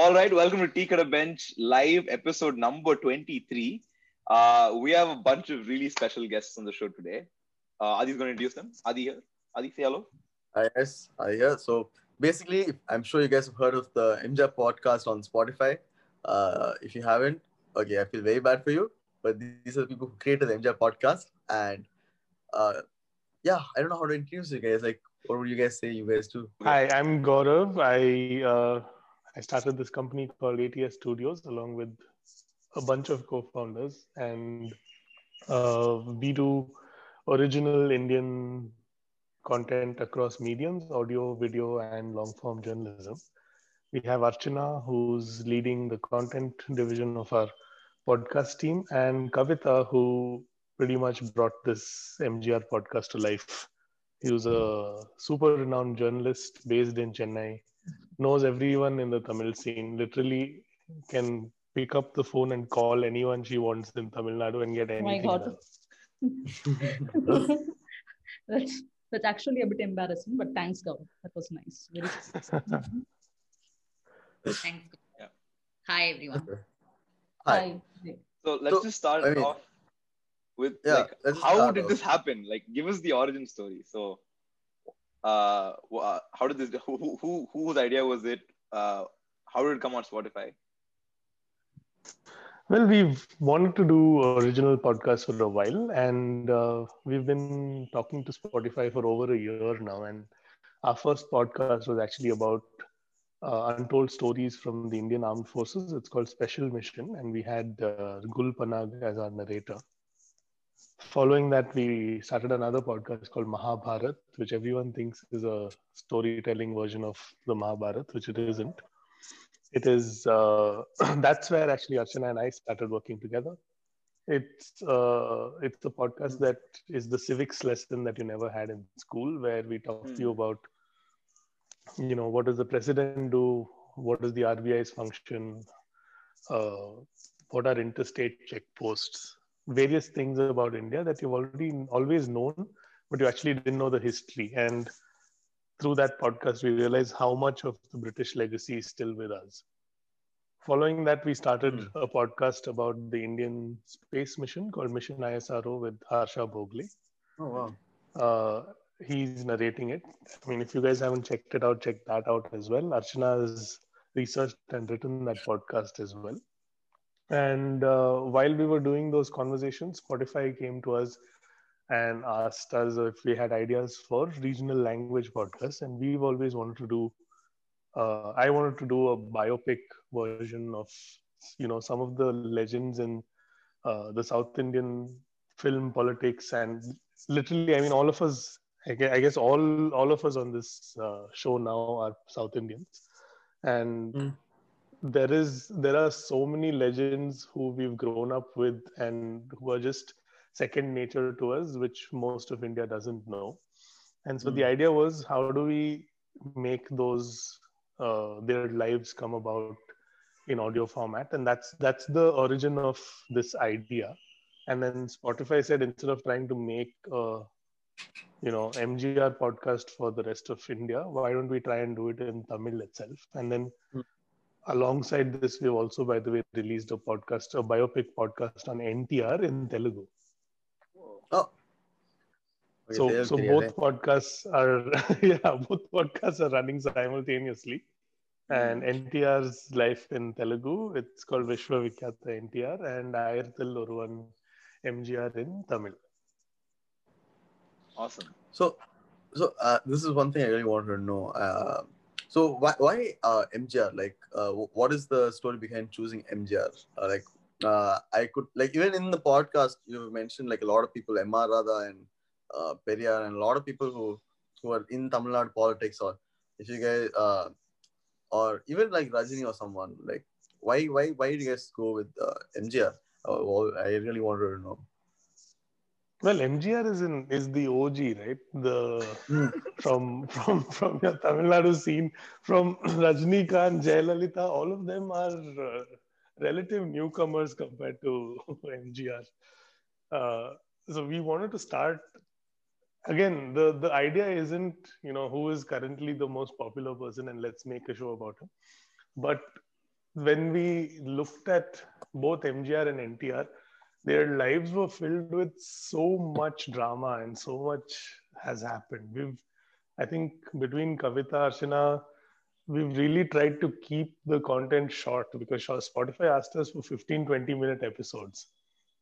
All right, welcome to Tea Kadai Bench live episode number 23. Uh, we have a bunch of really special guests on the show today. Uh, Adi's going to introduce them. Adi here. Adi, say hello. Hi, yes, hi, yeah. So basically, I'm sure you guys have heard of the MGR podcast on Spotify. Uh, if you haven't, okay, I feel very bad for you. But these are the people who created the MGR podcast. And uh, yeah, I don't know how to introduce you guys. Like, what would you guys say you guys do? Hi, I'm Gaurav. I uh, I started this company called ATS Studios along with a bunch of co-founders, and uh, we do original Indian content across mediums, audio, video, and long-form journalism. We have Archana, who's leading the content division of our podcast team, and Kavita, who pretty much brought this MGR podcast to life. He was a super renowned journalist based in Chennai, knows everyone in the Tamil scene, literally can pick up the phone and call anyone she wants in Tamil Nadu and get Oh my anything God. that's that's actually a bit embarrassing, but thanks, Gaurav. That was nice. Very Thanks. Yeah. Hi, everyone. Hi. Hi. So let's So, just start I mean- off with Yeah, like, how did off. this happen? Like, give us the origin story. So, uh, uh, how did this? Who, who, who whose idea was it? Uh, how did it come on Spotify? Well, we've wanted to do original podcasts for a while, and uh, we've been talking to Spotify for over a year now. And our first podcast was actually about uh, untold stories from the Indian Armed Forces. It's called Special Mission, and we had uh, Gul Panag as our narrator. Following that, we started another podcast called Mahabharat, which everyone thinks is a storytelling version of the Mahabharat, which it isn't. It is uh, that's where actually Archana and I started working together. It's uh, it's a podcast that is the civics lesson that you never had in school, where we talk to you about, you know, what does the president do, what is the RBI's function, uh, what are interstate checkposts, various things about India that you've already always known, but you actually didn't know the history and through that podcast, we realized how much of the British legacy is still with us. Following that, we started a podcast about the Indian space mission called Mission ISRO with Harsha Bhogle. Oh, wow. Uh, he's narrating it. I mean, if you guys haven't checked it out, check that out as well. Archana has researched and written that podcast as well. And uh, while we were doing those conversations, Spotify came to us and asked us if we had ideas for regional language podcasts. And we've always wanted to do, uh, I wanted to do a biopic version of, you know, some of the legends in uh, the South Indian film politics. And literally, I mean, all of us, I guess all, all of us on this uh, show now are South Indians. And Mm. There is, there are so many legends who we've grown up with and who are just second nature to us, which most of India doesn't know. And so the idea was, how do we make those uh, their lives come about in audio format? And that's that's the origin of this idea. And then Spotify said instead of trying to make a you know MGR podcast for the rest of India, why don't we try and do it in Tamil itself? And then Hmm. Alongside this, we've also, by the way, released a podcast, a biopic podcast on NTR in Telugu. Oh. Okay, so so both podcasts are yeah both podcasts are running simultaneously and ntr's life in telugu it's called vishwa vikyata ntr and ayarthil oruvan mgr in tamil Awesome. So, so uh, this is one thing I really wanted to know. Uh, so why why uh, MGR? Like, uh, what is the story behind choosing MGR? Uh, like, uh, I could like even in the podcast you mentioned like a lot of people, MR Radha and uh, Periyar, and a lot of people who who are in Tamil Nadu politics, or if you guys, uh, or even like Rajini or someone. Like, why why why did you guys go with uh, MGR? Uh, well, I really wanted to know. Well mgr is in is the og right? The Hmm. from from from your tamil nadu scene from rajnikant jayalalitha all of them are uh, relative newcomers compared to mgr uh, so we wanted to start again the the idea isn't you know who is currently the most popular person and let's make a show about him. But when we looked at both MGR and NTR, their lives were filled with so much drama and so much has happened. We've, I think, between Kavita, Archana, we've really tried to keep the content short because Spotify asked us for 15, 20 minute episodes.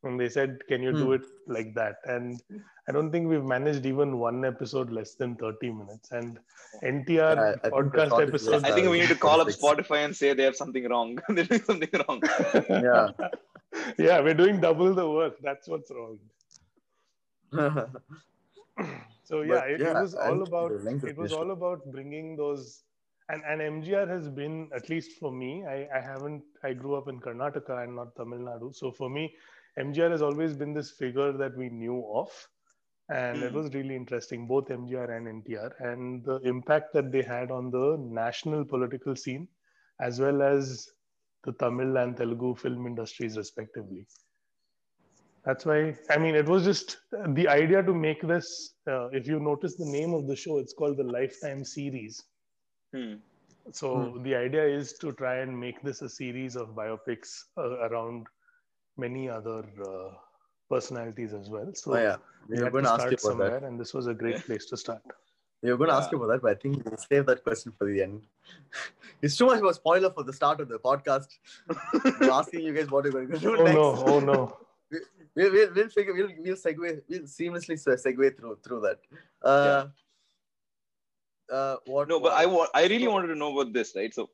And they said, Can you do Hmm. it like that? And I don't think we've managed even one episode less than 30 minutes. And NTR Yeah, I think the podcast shortest episodes. I think we need to call up Spotify and say they have something wrong. They're doing something wrong. Yeah. yeah, we're doing double the work. That's what's wrong. So yeah, it, yeah, it was all about the length of it was all about bringing those and and MGR has been at least for me. I I haven't I grew up in Karnataka and not Tamil Nadu, so for me, MGR has always been this figure that we knew of, and it Hmm. was really interesting both MGR and NTR and the impact that they had on the national political scene, as well as the Tamil and Telugu film industries respectively that's why i mean it was just the idea to make this uh, if you notice the name of the show it's called the lifetime series Hmm. so Hmm. the idea is to try and make this a series of biopics uh, around many other uh, personalities as well so oh yeah, we we were going to to ask you start about that. somewhere and this was a great place to start We were going to ask Yeah. you about that, but I think we'll save that question for the end. it's too much of a spoiler for the start of the podcast. we're asking you guys what you're going to do oh next. no oh no We'll, we'll, we'll figure we'll we'll segue we'll seamlessly segue through through that. Uh, uh, what? No, but I what- want. I really wanted to know about this, right? So,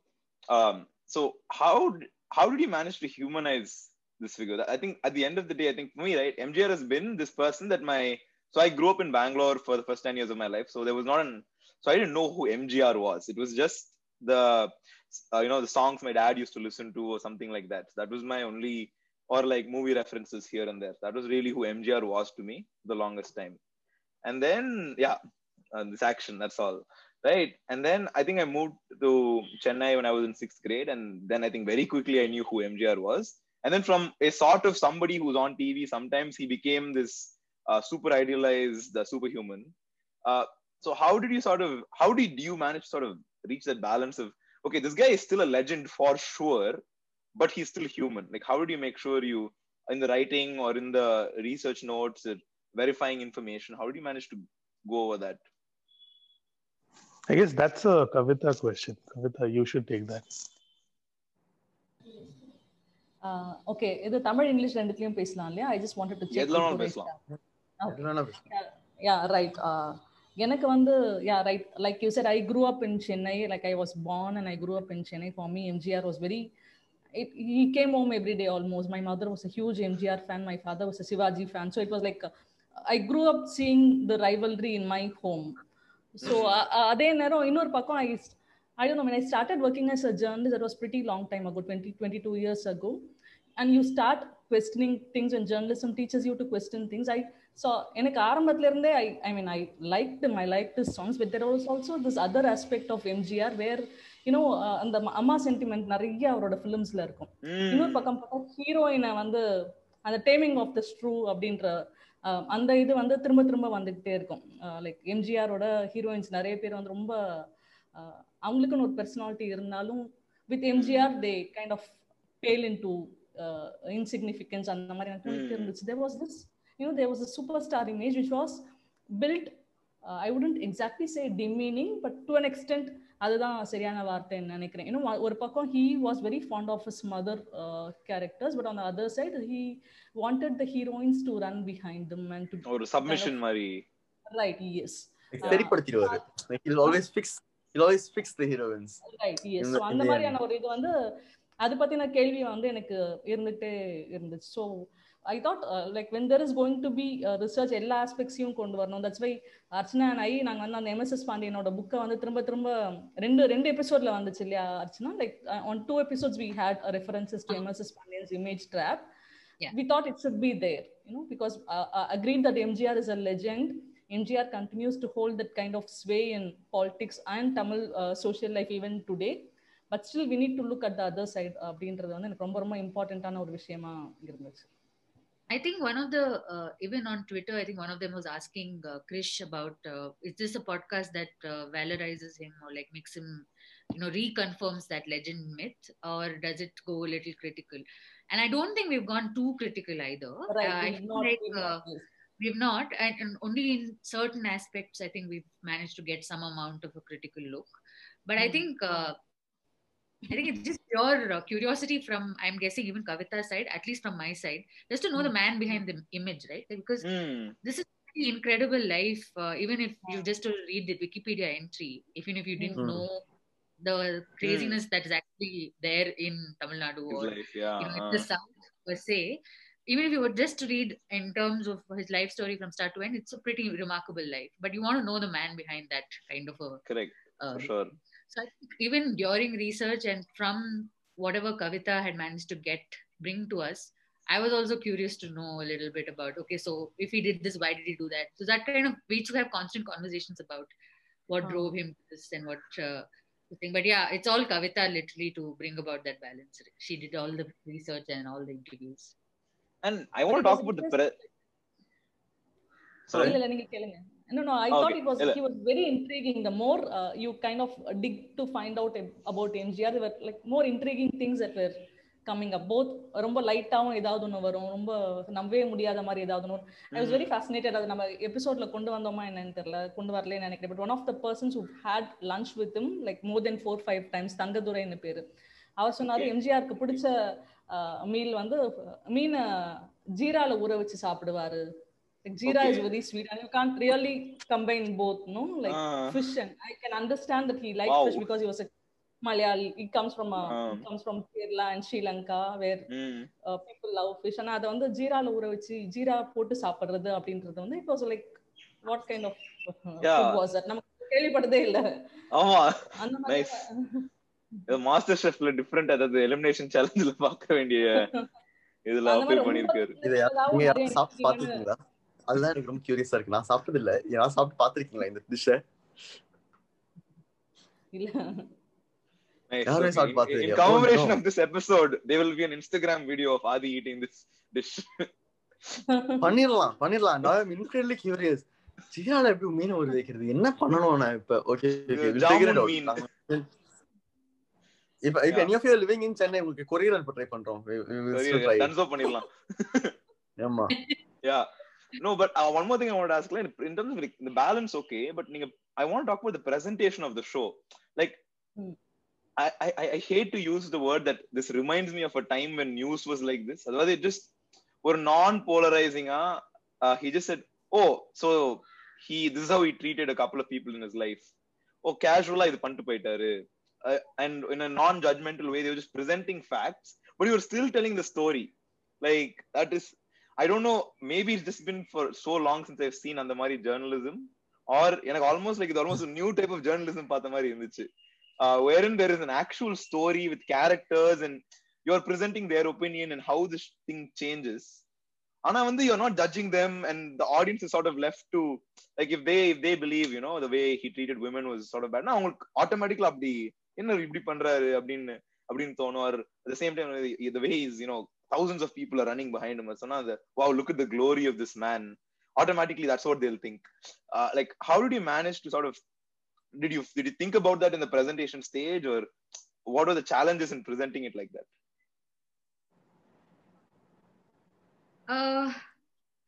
um, so how d- how did you manage to humanize this figure? I think at the end of the day, I think for me, right, MGR has been this person that my. So I grew up in Bangalore for the first ten years of my life. So there was not an. So I didn't know who MGR was. It was just the, uh, you know, the songs my dad used to listen to or something like that. That was my only, or like movie references here and there. That was really who MGR was to me the longest time. And then, yeah, uh, this action. That's all right and then i think i moved to chennai when i was in sixth grade and then i think very quickly i knew who mgr was and then from a sort of somebody who's on tv sometimes he became this uh, super idealized uh, superhuman uh, so how did you sort of how did you manage to sort of reach that balance of okay this guy is still a legend for sure but he's still human like how did you make sure you in the writing or in the research notes or verifying information how did you manage to go over that i guess that's a kavita question kavita you should take that okay இது Tamil English ரெண்டுத்துலயும் பேசலாம் இல்லையா I just wanted to check எதுல வேணாலும் பேசலாம். எது வேணா பேசலாம். யா ரைட் எனக்கு வந்து yeah right like you said I grew up in Chennai like I was born and i grew up in chennai for me mgr was very it, he came home every day almost my mother was a huge mgr fan my father was a shivaji fan so it was like uh, i grew up seeing the rivalry in my home so uh, uh, அதே நேரம் இன்னொரு பக்கம் i I don't know, when I started working as a journalist, that was pretty long time ago, 20, 22 years ago. And you start questioning things and journalism teaches you to question things. I so எனக்கு ஆரம்பத்துல இருந்தே I I mean I liked him, I liked his songs, but there was also this other aspect of MGR where you know uh, அந்த அம்மா sentiment நிறைய அவரோட ஃபிலிம்ஸ்ல இருக்கும். இன்னொரு பக்கம் பார்த்தா ஹீரோயினை வந்து அந்த டேமிங் ஆஃப் த ஸ்ட்ரூ அப்படின்ற அந்த இது வந்து திரும்ப திரும்ப வந்துகிட்டே இருக்கும். லைக் எம்ஜிஆரோட ஹீரோயின்ஸ் நிறைய பேர் வந்து ரொம்ப அவங்களுக்குன்னு ஒரு பர்சனாலிட்டி இருந்தாலும் with MGR they kind of pale in to insignificance அந்த மாதிரி எனக்கு. இருந்துச்சு there was this you know there was a superstar image which was built uh, i wouldn't exactly say demeaning but to an extent அதுதான் சரியான வார்த்தைன்னு நினைக்கிறேன். இன்னும் ஒரு பக்கம் he was very fond of his mother characters but on other side he wanted the heroines to run behind them and to ஒரு submission மாதிரி. Right yes சரிப்படுத்திடுவாரு. He always fix he always fix the heroines right yes so அந்த மாதிரியான ஒரு இது வந்து அது பத்தின கேள்வி வந்து எனக்கு இருந்துட்டே இருந்துச்சு. So I thought like when there is going to be research எல்லா ஆஸ்பெக்ட்ஸையும் கொண்டு வரணும். That's why Archana and I நாங்கள் வந்து அந்த எம்எஸ்எஸ் பாண்டியனோட புக்கை வந்து திரும்ப திரும்ப ரெண்டு ரெண்டு எபிசோட்ல வந்துச்சு இல்லையா Archana? Like on two episodes we had references to MSS Pandian's image trap we thought it should be there you know because agreed that MGR is a legend MGR continues to hold that kind of sway in politics and Tamil social life even today but still we need to look at the other side அப்படின்றது வந்து எனக்கு ரொம்ப ரொம்ப இம்பார்ட்டண்ட்டான ஒரு விஷயமா இருந்துச்சு. I think one of the uh, even on Twitter, I think one of them was asking uh, Krish about uh, is this a podcast that uh, valorizes him or like makes him you know reconfirms that legend myth or does it go a little critical and i don't think we've gone too critical either Right. Uh, we've not- like, we've uh, not, we've not and, and only in certain aspects i think we've managed to get some amount of a critical look but i Hmm. think uh, i think it's just pure uh, curiosity from i'm guessing even kavita's side at least from my side just to know the man behind the image right because Hmm. this is pretty incredible life uh, even if you just to read the wikipedia entry even if you didn't Hmm. know the craziness that is actually there in tamil nadu or life, yeah. you know, uh, the South per se, even if you were just to read in terms of his life story from start to end, it's a pretty remarkable life. But you want to know the man behind that kind of a. correct, Uh, for sure. So I think even during research and from whatever Kavita had managed to get bring to us, I was also curious to know a little bit about okay, so if he did this, why did he do that? So that kind of we used to have constant conversations about what Huh. drove him to this and what. Uh, the thing. But yeah, it's all Kavita literally to bring about that balance. She did all the research and all the interviews. And I want to talk about the interesting. pre- Sorry. No, no, I Okay, thought it was he was very intriguing. The more uh, you kind of dig to find out ab- about MGR, there were like more intriguing things that were coming up. Both ரொம்ப லைட்டாவும் ஏதாவது ஒன்று வரும். ரொம்ப நம்பவே முடியாத மாதிரி ஏதாவது ஒன்று ஐ வாஸ் வெரி ஃபேசினேட்டட் அது நம்ம எபிசோட்ல கொண்டு வந்தோமா என்னன்னு தெரியல. கொண்டு வரலன்னு நினைக்கிறேன். But one of the persons who had lunch with him like more than four five times தங்கதுரைன்னு பேரு. அவர் சொன்னாரு. எம்ஜிஆருக்கு பிடிச்ச மீல் வந்து மீன் ஜீரால ஊற வச்சு சாப்பிடுவாரு. Like jeera is Okay. very sweet, and you can't really combine both, no? Like Ah. fish and I can understand that he liked Wow. fish because he was a Malayali. He comes from a, Ah. he comes from Kerala and Sri Lanka where Hmm. uh, people love fish. ஆனா அதை வந்து ஜீரால ஊற வச்சு ஜீரா போட்டு சாப்பிடுறது அப்படின்றது வந்து it was like what kind of uh, Yeah. food was that? நமக்கு கேள்விப்பட்டதே இல்ல ஆமா அந்த மாதிரி Nice. மாஸ்டர் ஷெஃப்ல டிஃப்ரெண்ட் அதாவது எலிமினேஷன் சேலஞ்சில் பார்க்க வேண்டிய இதுல அப்பீல் பண்ணிருக்காரு இதை நீங்க சாப்பிட்டு பாத்துருக்கீங்களா அதுதான் எனக்கு ரொம்ப கியூரியஸா இருக்கு. நான் சாப்பிட்டது இல்ல நான் சாப்பிட்டு பாத்திருக்கீங்களா இந்த டிஷ் இல்ல. யாருமே சாப்பிட்டு will be an instagram video of adi eating this curious சீனால எப்படி மீன் ஒரு என்ன பண்ணணும் நான் இப்ப? ஓகே இப்ப இப்ப எனி லிவிங் இன் சென்னை உங்களுக்கு கொரியர் அனுப்ப ட்ரை பண்றோம். பண்ணிரலாம் ஆமா yeah no but uh, one more thing i want to ask like in terms of like, the balance okay but நீங்க i want to talk about the presentation of the show like Hmm. I, I I- I hate to use the word that this reminds me of a time when news was like this அதாவது it just ஒரு non polarizing uh, he just said oh so he this is how he treated a couple of people in his life oh casual இது பண்ணிட்டு போயிட்டாரு uh, and in a non-judgmental way they were just presenting facts but you were still telling the story like that is I don't know maybe it's just been for so long since I've seen அந்த மாதிரி journalism or எனக்கு almost like இது almost new type of journalism பார்த்த மாதிரி இருந்துச்சு. Where in there is an actual story with characters and you are presenting their opinion and how this thing changes ஆனா வந்து you are not judging them and the audience is sort of left to like if they if they believe you know the way he treated women was sort of பேட்னா அவங்களுக்கு ஆட்டோமேட்டிக்கலா அப்படி என்ன இப்படி பண்றாரு அப்படின்னு அப்படின்னு தோணும். At the same time the way is you thousands of people are running behind him. Now the wow look at the glory of this man. Automatically that's what they'll think. Uh, like how did you manage to sort of did you did you think about that in the presentation stage or what were the challenges in presenting it like that? Uh,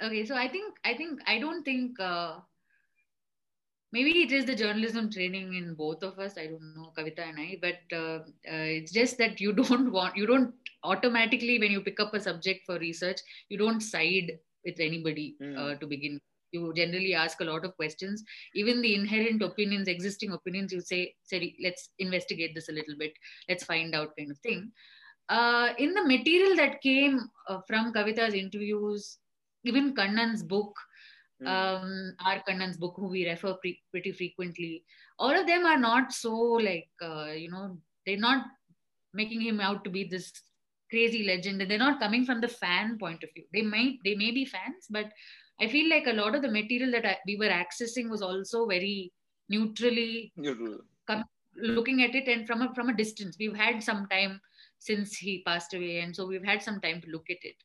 okay, so I think I think I don't think uh, maybe it is the journalism training in both of us. I don't know Kavita and I, but uh, uh, it's just that you don't want you don't automatically when you pick up a subject for research you don't side with anybody Hmm. uh, to begin. You generally ask a lot of questions. Even the inherent opinions, existing opinions, you say, "Sorry, let's investigate this a little bit. Let's find out," kind of thing. Uh, in the material that came uh, from Kavita's interviews, even Kannan's book, Hmm. Um, R. Kannan's book, who we refer pre- pretty frequently, all of them are not so like, uh, you know, they're not making him out to be this crazy legend and they're not coming from the fan point of view. They might, they may be fans, but I feel like a lot of the material that I, we were accessing was also very neutrally Neutral. looking at it and from a, from a distance. We've had some time since he passed away, and so we've had some time to look at it.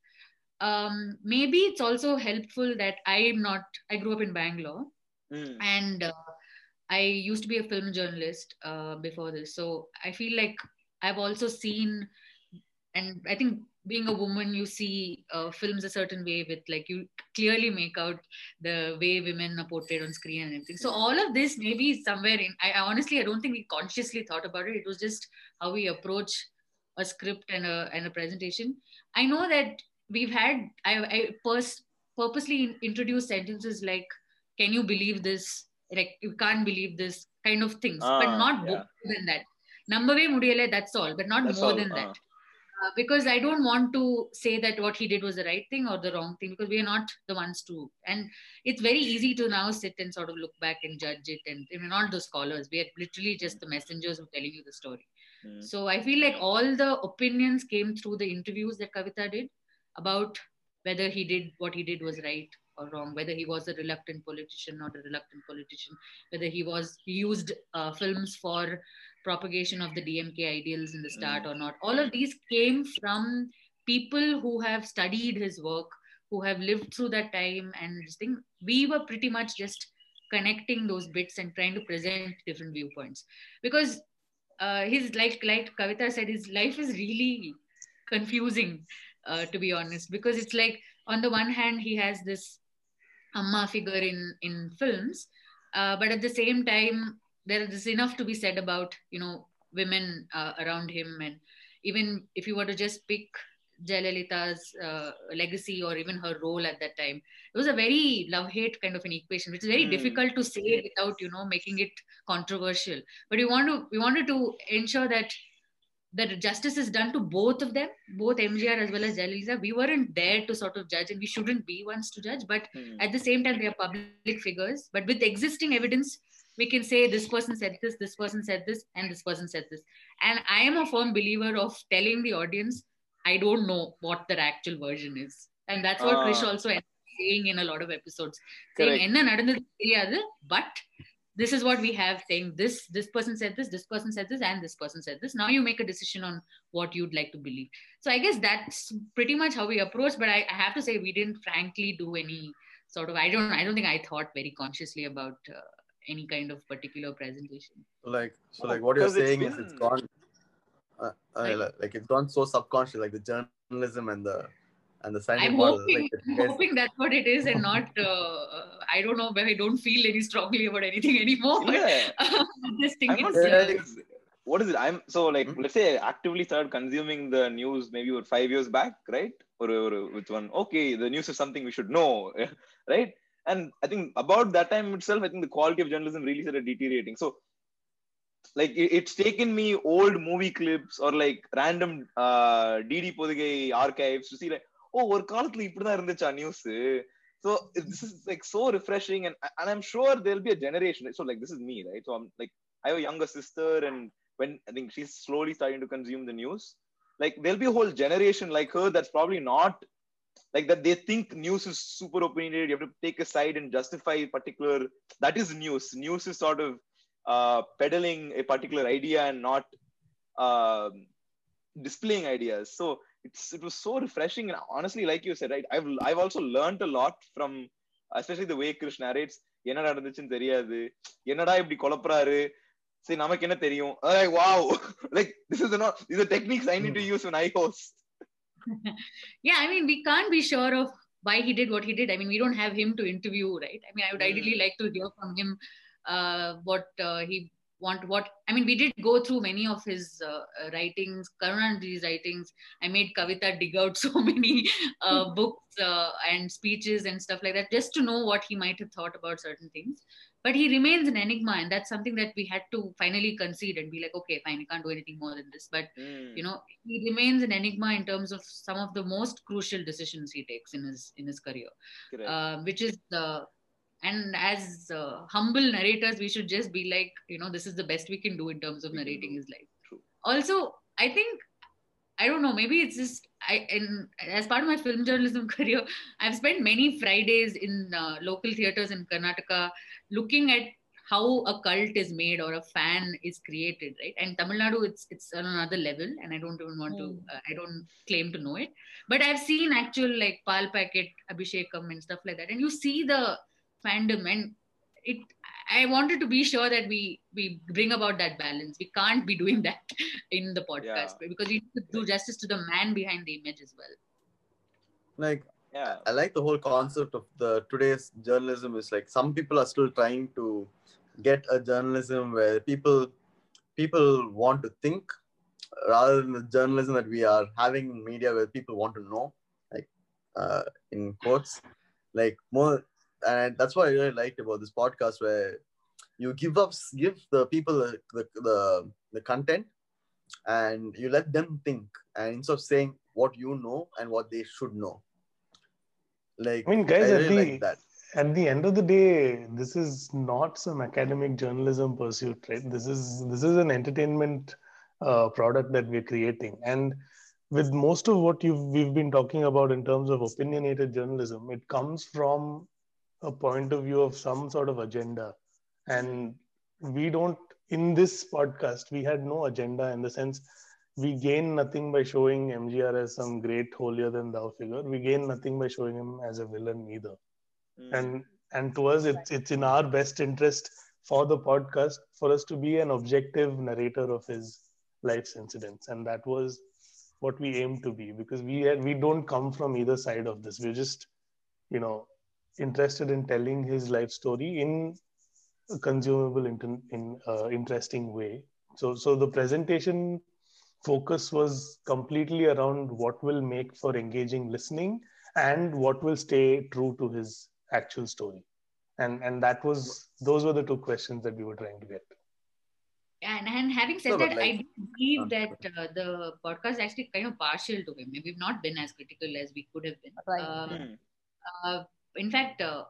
Um, maybe it's also helpful that I'm not. I grew up in Bangalore, Hmm. and uh, I used to be a film journalist uh, before this, so I feel like I've also seen, and I think being a woman, you see uh, films a certain way with like you clearly make out the way women are portrayed on screen and everything. So all of this maybe somewhere in. I, I honestly I don't think we consciously thought about it. It was just how we approach a script and a and a presentation. I know that we've had I, I pers- purposely introduced sentences like, "Can you believe this?" Like you can't believe this kind of things, but Ah, not yeah. more than that. நம்பவே முடியல that's all but not That's more all, than ah. that uh, because I don't want to say that what he did was the right thing or the wrong thing because we are not the ones to. And it's very easy to now sit and sort of look back and judge it. And we're not the scholars. We are literally just the messengers who are telling you the story. Mm. So I feel like all the opinions came through the interviews that Kavita did about whether he did what he did was right or wrong, whether he was a reluctant politician, not a reluctant politician, whether he was he used uh, films for propagation of the DMK ideals in the start or not. All of these came from people who have studied his work, who have lived through that time, and thing. We were pretty much just connecting those bits and trying to present different viewpoints because uh, his like like Kavita said, his life is really confusing, uh, to be honest, because it's like on the one hand he has this amma figure in in films, uh, but at the same time there is enough to be said about you know women uh, around him, and even if you were to just pick Jayalalitha's uh, legacy or even her role at that time, it was a very love hate kind of an equation, which is very Hmm. difficult to say without you know making it controversial but we want to we wanted to ensure that the justice is done to both of them, both MGR as well as Jalisa. We weren't there to sort of judge, and we shouldn't be ones to judge. But mm. at the same time, they are public figures. But with existing evidence, we can say this person said this, this person said this, and this person said this. And I am a firm believer of telling the audience, I don't know what their actual version is, and that's what uh, Krish also saying in a lot of episodes. Saying, "Enna but this is what we have saying this this person said this this person said this and this person said this. Now you make a decision on what you'd like to believe. So i guess that's pretty much how we approach but i, I have to say we didn't frankly do any sort of i don't i don't think i thought very consciously about uh, any kind of particular presentation. Like so like what you're because it's saying is it's gone uh, uh, Like- like, like it's gone so subconscious like the journalism and the and the scientific i'm hoping like, i'm hoping that's what it is and not uh, i don't know but i don't feel any strongly about anything anymore but Yeah. I just think I'm not it's, saying uh, what is it? I'm so like Hmm? let's say I actively started consuming the news maybe about five years back, right? Or, or with one, okay, the news is something we should know, right? And I think about that time itself, I think the quality of journalism really started deteriorating. So like it, it's taken me old movie clips or like random uh DD Podigai archives to see like, oh, ஒரு காலத்துல இப்படிதான் இருந்துச்சா news so this is like so refreshing and and i'm sure there'll be a generation so like this is me right so i'm like i have a younger sister and when i think she's slowly starting to consume the news like there'll be a whole generation like her that's probably not like that they think news is super opinionated you have to take a side and justify particular that is news news is sort of uh peddling a particular idea and not um displaying ideas so it's it was so refreshing and honestly like you said right i've i've also learned a lot from especially the way krish narrates என்ன நடந்துச்சுன்னு தெரியாது என்னடா இப்படி குழப்பறாரு சரி நமக்கு என்ன தெரியும் wow like this is not these are techniques i need to use when i host yeah i mean we can't be sure of why he did what he did i mean we don't have him to interview right i mean i would ideally Mm. like to hear from him uh, what uh, he want what i mean we did go through many of his uh, uh, writings karunaji's writings. I made kavita dig out so many uh, books uh, and speeches and stuff like that just to know what he might have thought about certain things. But he remains an enigma and that's something that we had to finally concede and be like okay fine we can't do anything more than this. But Mm. you know he remains an enigma in terms of some of the most crucial decisions he takes in his in his career. Uh, which is uh, and as uh, humble narrators we should just be like you know this is the best we can do in terms of narrating his life. True. also i think i don't know maybe it's just i in as part of my film journalism career i've spent many fridays in uh, local theaters in karnataka looking at how a cult is made or a fan is created right? And tamil nadu it's it's on another level and i don't even want to Mm. uh, i don't claim to know it. But i've seen actual like pal packet abhishekam and stuff like that. And you see the fandom and it I wanted to be sure that we we bring about that balance. We can't be doing that in the podcast because we need to do justice to the man behind the image as well. Like yeah I like the whole concept of the today's journalism is like some people are still trying to get a journalism where people people want to think rather than the journalism that we are having in media where people want to know like uh, in quotes like more and that's what I really liked about this podcast where you give up give the people the the, the, the content and you let them think and instead of saying what you know and what they should know like I mean, guys, I at the that. at the end of the day, this is not some academic journalism pursuit, right? This is this is an entertainment uh, product that we're creating, and with most of what you've we've been talking about in terms of opinionated journalism, it comes from a point of view of some sort of agenda, and we don't. In this podcast, we had no agenda in the sense we gain nothing by showing MGR as some great holier than thou figure. We gain nothing by showing him as a villain either. Mm. And and to us, it's it's in our best interest for the podcast for us to be an objective narrator of his life's incidents, and that was what we aim to be because we had, we don't come from either side of this. We're just you know interested in telling his life story in a consumable, in, in uh, interesting way. So so the presentation focus was completely around what will make for engaging listening and what will stay true to his actual story and and that was those were the two questions that we were trying to get And, and having said No, that, like- I do believe that uh, the podcast is actually kind of partial to him. We've not been as critical as we could have been. Right. Uh, Mm. uh, in fact, uh,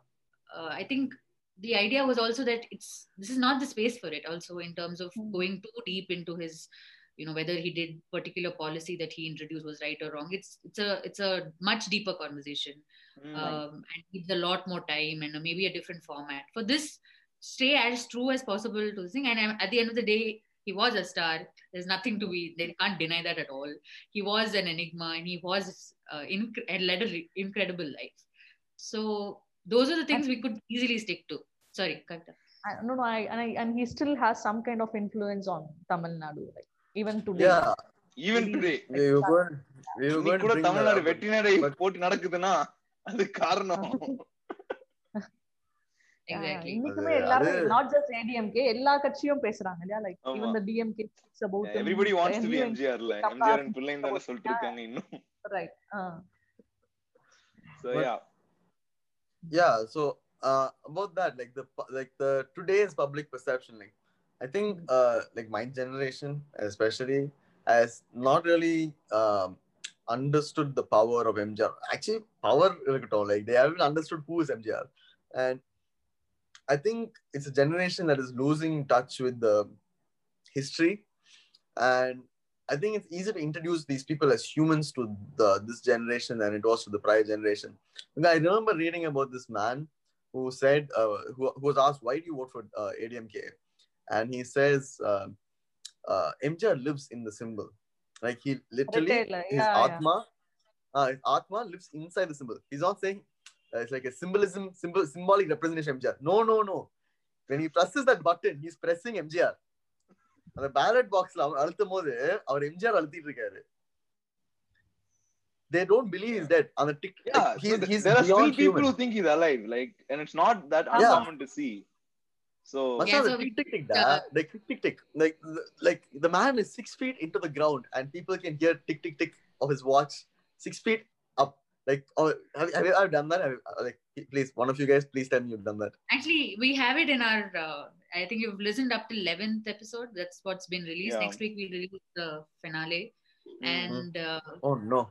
uh, I think the idea was also that it's this is not the space for it. Also, in terms of Hmm. going too deep into his, you know, whether he did particular policy that he introduced was right or wrong. It's it's a it's a much deeper conversation Mm. um, and needs a lot more time and maybe a different format. For this, stay as true as possible to sing. And um, at the end of the day, he was a star. There's nothing to be. They can't deny that at all. He was an enigma, and he was uh, inc- led an incredible life. So those are the things we could easily stick to. Sorry, Kavita. I, no, no, I, and I, and he still has some kind of influence on Tamil Nadu, like even today. Yeah, even today கூட Tamil Nadu but- போட்டி நடக்குதுன்னா அது காரணம். இன்னைக்குமே எல்லாரும் not just ADMK எல்லா கட்சியும் பேசுறாங்க இல்லையா like. Even the DMK about everybody wants to be எம்ஜிஆர்ல Kappa. MGR பிள்ளைன்னு தானே சொல்லிட்டு இருக்காங்க இன்னும் right So, But- yeah so uh, about that like the like the today's public perception like i think uh, like my generation especially has not really um, understood the power of MGR. actually power like they haven't understood who is MGR, and i think it's a generation that is losing touch with the history and i think it's easier to introduce these people as humans to the this generation than it was to the prior generation and I remember reading about this man who said, uh, who, who was asked, why do you vote for uh, ADMK? And he says, uh, uh, MGR lives in the symbol. Like he literally, Rettai Ilai, his yeah. Atma, Uh, his Atma lives inside the symbol. He's not saying uh, it's like a symbolism, symbol, symbolic representation of MGR. No, no, no. When he presses that button, he's pressing MGR. அந்த ballot பாக்ஸ்ல அவர் அழுத்தும் போது அவர் எம்ஜிஆர் அழுத்திட்டு இருக்காரு they don't believe he's dead on the tick yeah like, so he's, th- he's there are still beyond people human. who think he's alive like and it's not that Yeah. uncommon to see so Must Yeah, have so the we- tick tick tick uh, da, like tick tick tick like like the man is six feet into the ground and people can hear tick tick tick of his watch six feet up like oh have, have you ever done that have you, uh, like please one of you guys please tell me you've done that Actually, we have it in our. Uh, I think you've listened up to eleventh episode. That's what's been released. Yeah. Next week we release the finale, and uh, oh no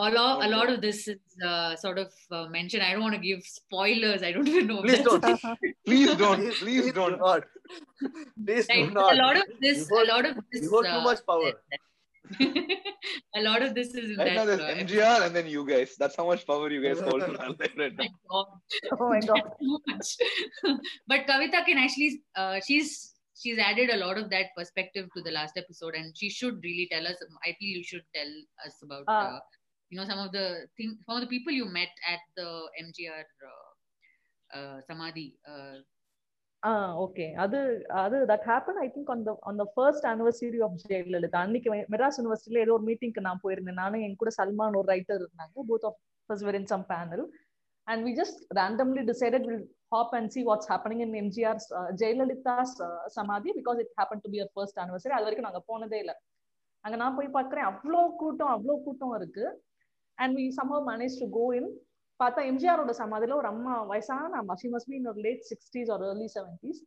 a lot, a lot of this is uh, sort of uh, mentioned. I don't want to give spoilers. I don't even know. please don't please don't please, please do don't not please do not. a lot of this, You hold- a lot of this, you hold too uh, much power a lot of this is in right now that. there's uh, mgr and then you guys that's how much power you guys hold in our life right now my God. oh my god too much. but Kavita can actually, uh, she's she's added a lot of that perspective to the last episode, and she should really tell us. I feel you should tell us about, Ah. uh, you know, some of the things, some of the people you met at the MGR uh, uh, Samadhi. Okay. அது அது that happen I think அந்த அந்த first anniversary of Jayalalithaa. அன்னைக்கு மெட்ராஸ் யூனிவர்சிட்டியில ஏதோ ஒரு மீட்டிங்க்கு நான் போயிருந்தேன். நானும் என் கூட சல்மான் ஒரு ரைட்டர் இருந்தாங்க. Both of first were in some panel and we just randomly decided will hop and see what's happening in MGR Jayalalithaa's samadhi because it happen to be our first anniversary அது வரைக்கும் நாங்கள் போனதே இல்லை. அங்க நான் போய் பார்க்குறேன். அவ்வளோ கூட்டம் அவ்வளோ கூட்டம் இருக்கு. And we somehow manage to go in பார்த்தா எம்ஜிஆரோட சமாதியில ஒரு அம்மா வயசான அம்மா. ஷி மஸ்ட் பி இன் ஒரு லேட் சிக்ஸ்டீஸ் ஒரு early seventies